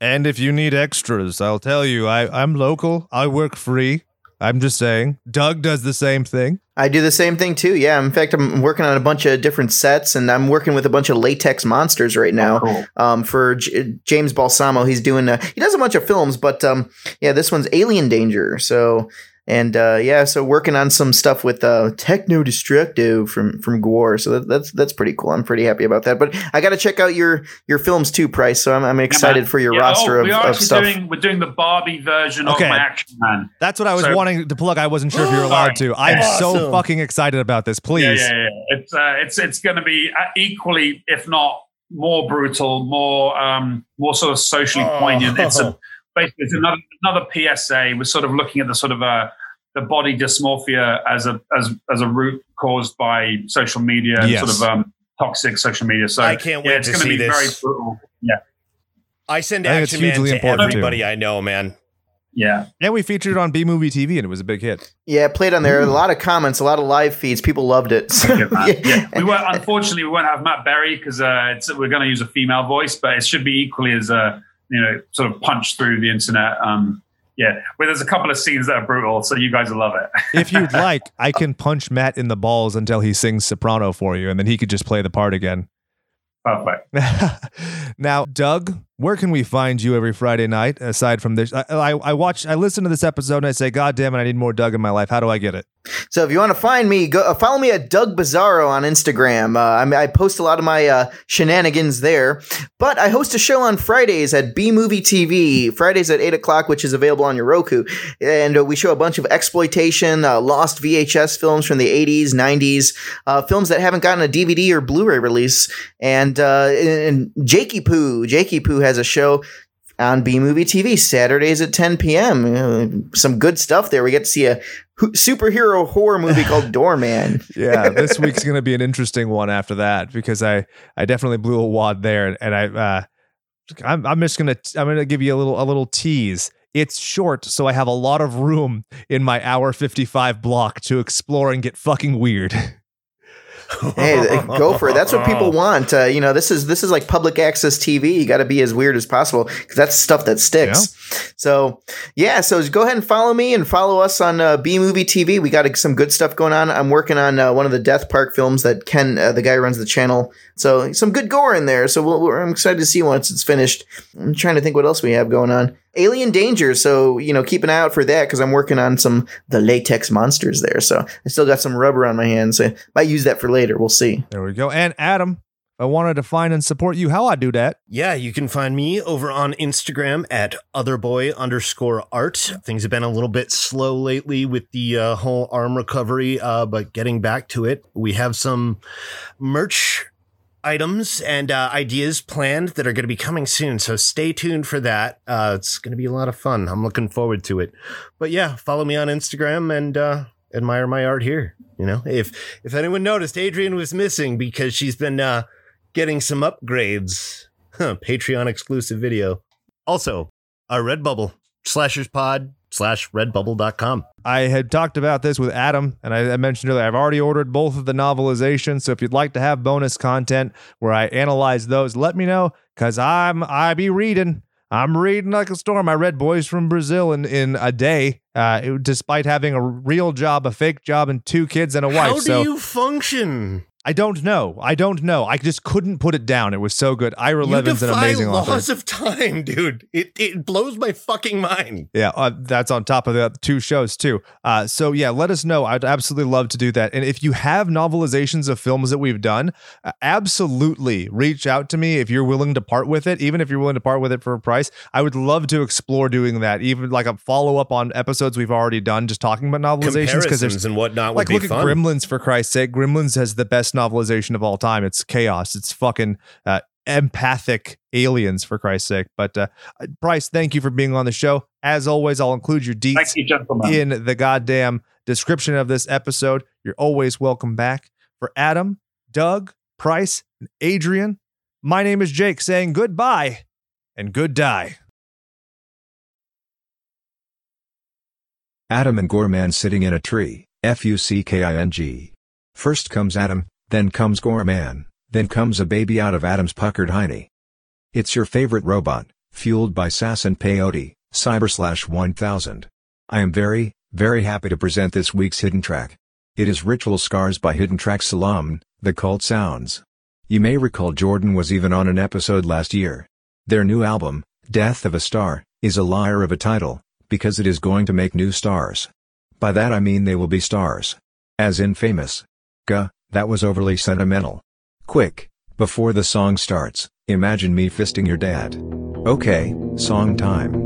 And if you need extras, I'll tell you, I, I'm local. I work free. I'm just saying. Doug does the same thing. I do the same thing too. Yeah. In fact, I'm working on a bunch of different sets, and I'm working with a bunch of latex monsters right now. Cool. Um, for J- James Balsamo, he's doing. Uh, he does a bunch of films, but um, yeah, this one's Alien Danger. So. And uh, yeah, so working on some stuff with uh, Techno Destructo from from GWAR, so that, that's that's pretty cool. I'm pretty happy about that. But I got to check out your your films too, Bryce. So I'm, I'm excited man. for your Yeah, roster oh, of, we are of stuff. doing we're doing the Barbie version Okay. of my Action Man. That's what I was So- wanting to plug. I wasn't sure if you were allowed to. I'm so fucking excited about this. Please. Yeah, yeah, yeah. It's uh, it's it's going to be uh, equally, if not more brutal, more um, more sort of socially Oh. poignant. It's a, basically it's another another PSA. We're sort of looking at the sort of uh, the body dysmorphia as a as as a root caused by social media and Yes. sort of um, toxic social media. So I can't yeah, wait it's to gonna see be this. very brutal. Yeah, I send I think it's Action Man to important, too. everybody I know, man. yeah. And we featured it on B Movie TV, and it was a big hit. Yeah, played on there. A lot of comments, a lot of live feeds. People loved it. So, Thank you, Matt. yeah. We won't, unfortunately, we won't have Matt Berry because uh, we're going to use a female voice, but it should be equally as a you know sort of punch through the internet. Um, yeah, well, there's a couple of scenes that are brutal, so you guys will love it. If you'd like, I can punch Matt in the balls until he sings soprano for you, and then he could just play the part again. Perfect. now, Doug, where can we find you every Friday night aside from this? I, I, I watch, I listen to this episode and I say, God damn it, I need more Doug in my life. How do I get it? So if you want to find me, go uh, follow me at Doug Bizarro on Instagram. Uh, I, I post a lot of my uh, shenanigans there. But I host a show on Fridays at B Movie TV. Fridays at eight o'clock, which is available on your Roku, and uh, we show a bunch of exploitation, uh, lost VHS films from the '80s, '90s, uh, films that haven't gotten a DVD or Blu-ray release. And and Jakey Poo, Jakey Poo has a show on B Movie TV Saturdays at 10 p.m. Uh, some good stuff there. We get to see a superhero horror movie called Doorman. Yeah, this week's going to be an interesting one after that because I, I definitely blew a wad there, and I, uh, I'm, I'm just gonna, I'm gonna give you a little, a little tease. It's short, so I have a lot of room in my hour 55 block to explore and get fucking weird. hey, go for it. That's what people want. Uh, you know, this is this is like public access TV. You got to be as weird as possible because that's stuff that sticks. So yeah, so go ahead and follow me and follow us on uh, B Movie TV. We got some good stuff going on. I'm working on uh, one of the Death Park films that Ken, uh, the guy who runs the channel. So some good gore in there. So we'll, we're, I'm excited to see once it's finished. I'm trying to think what else we have going on. Alien Danger. So you know, keep an eye out for that because I'm working on some the latex monsters there. So I still got some rubber on my hands. So I might use that for later. We'll see. There we go. And Adam, I wanted to find and support you, how I do that? Yeah, you can find me over on Instagram at otherboy underscore art. Things have been a little bit slow lately with the uh, whole arm recovery, uh, but getting back to it, we have some merch items and uh, ideas planned that are going to be coming soon. So stay tuned for that. Uh, it's going to be a lot of fun. I'm looking forward to it. But yeah, follow me on Instagram and uh, admire my art here. You know, if if anyone noticed, Adrian was missing because she's been uh, getting some upgrades. Huh, Patreon exclusive video. Also, our Redbubble, slashers pod slash redbubble.com. I had talked about this with Adam, and I, I mentioned earlier, I've already ordered both of the novelizations. So if you'd like to have bonus content where I analyze those, let me know because I'm I be reading. I'm reading like a storm. I read Boys from Brazil in, in a day, uh, it- despite having a real job, a fake job, and two kids and a wife. How do so you function? I don't know. I don't know. I just couldn't put it down. It was so good. Ira You Levin's an amazing laws author. of time, dude. It it blows my fucking mind. Yeah, uh, that's on top of the two shows too. Uh, so yeah, let us know. I'd absolutely love to do that. And if you have novelizations of films that we've done, uh, absolutely reach out to me if you're willing to part with it. Even if you're willing to part with it for a price, I would love to explore doing that. Even like a follow up on episodes we've already done, just talking about novelizations because there's and whatnot like would look at fun. Gremlins for Christ's sake. Gremlins has the best novelization of all time. It's chaos. It's fucking uh, empathic aliens for Christ's sake. But uh, Bryce, thank you for being on the show. As always, I'll include your deets you, in the goddamn description of this episode. You're always welcome back. For Adam, Doug, Bryce, and Adrian, My name is Jake saying goodbye and good die. Adam and Gorman sitting in a tree, F-U-C-K-I-N-G. First comes Adam, then comes Gorman, then comes a baby out of Adam's puckered hiney. It's your favorite robot, fueled by sass and peyote, Cyber Slash 1000. I am very, very happy to present this week's hidden track. It is Ritual Scars by Hidden Track Salam, The Cult Sounds. You may recall Jordan was even on an episode last year. Their new album, Death of a Star, is a liar of a title, because it is going to make new stars. By that I mean they will be stars. As in famous. Guh, that was overly sentimental. Quick, before the song starts, imagine me fisting your dad. Okay, song time.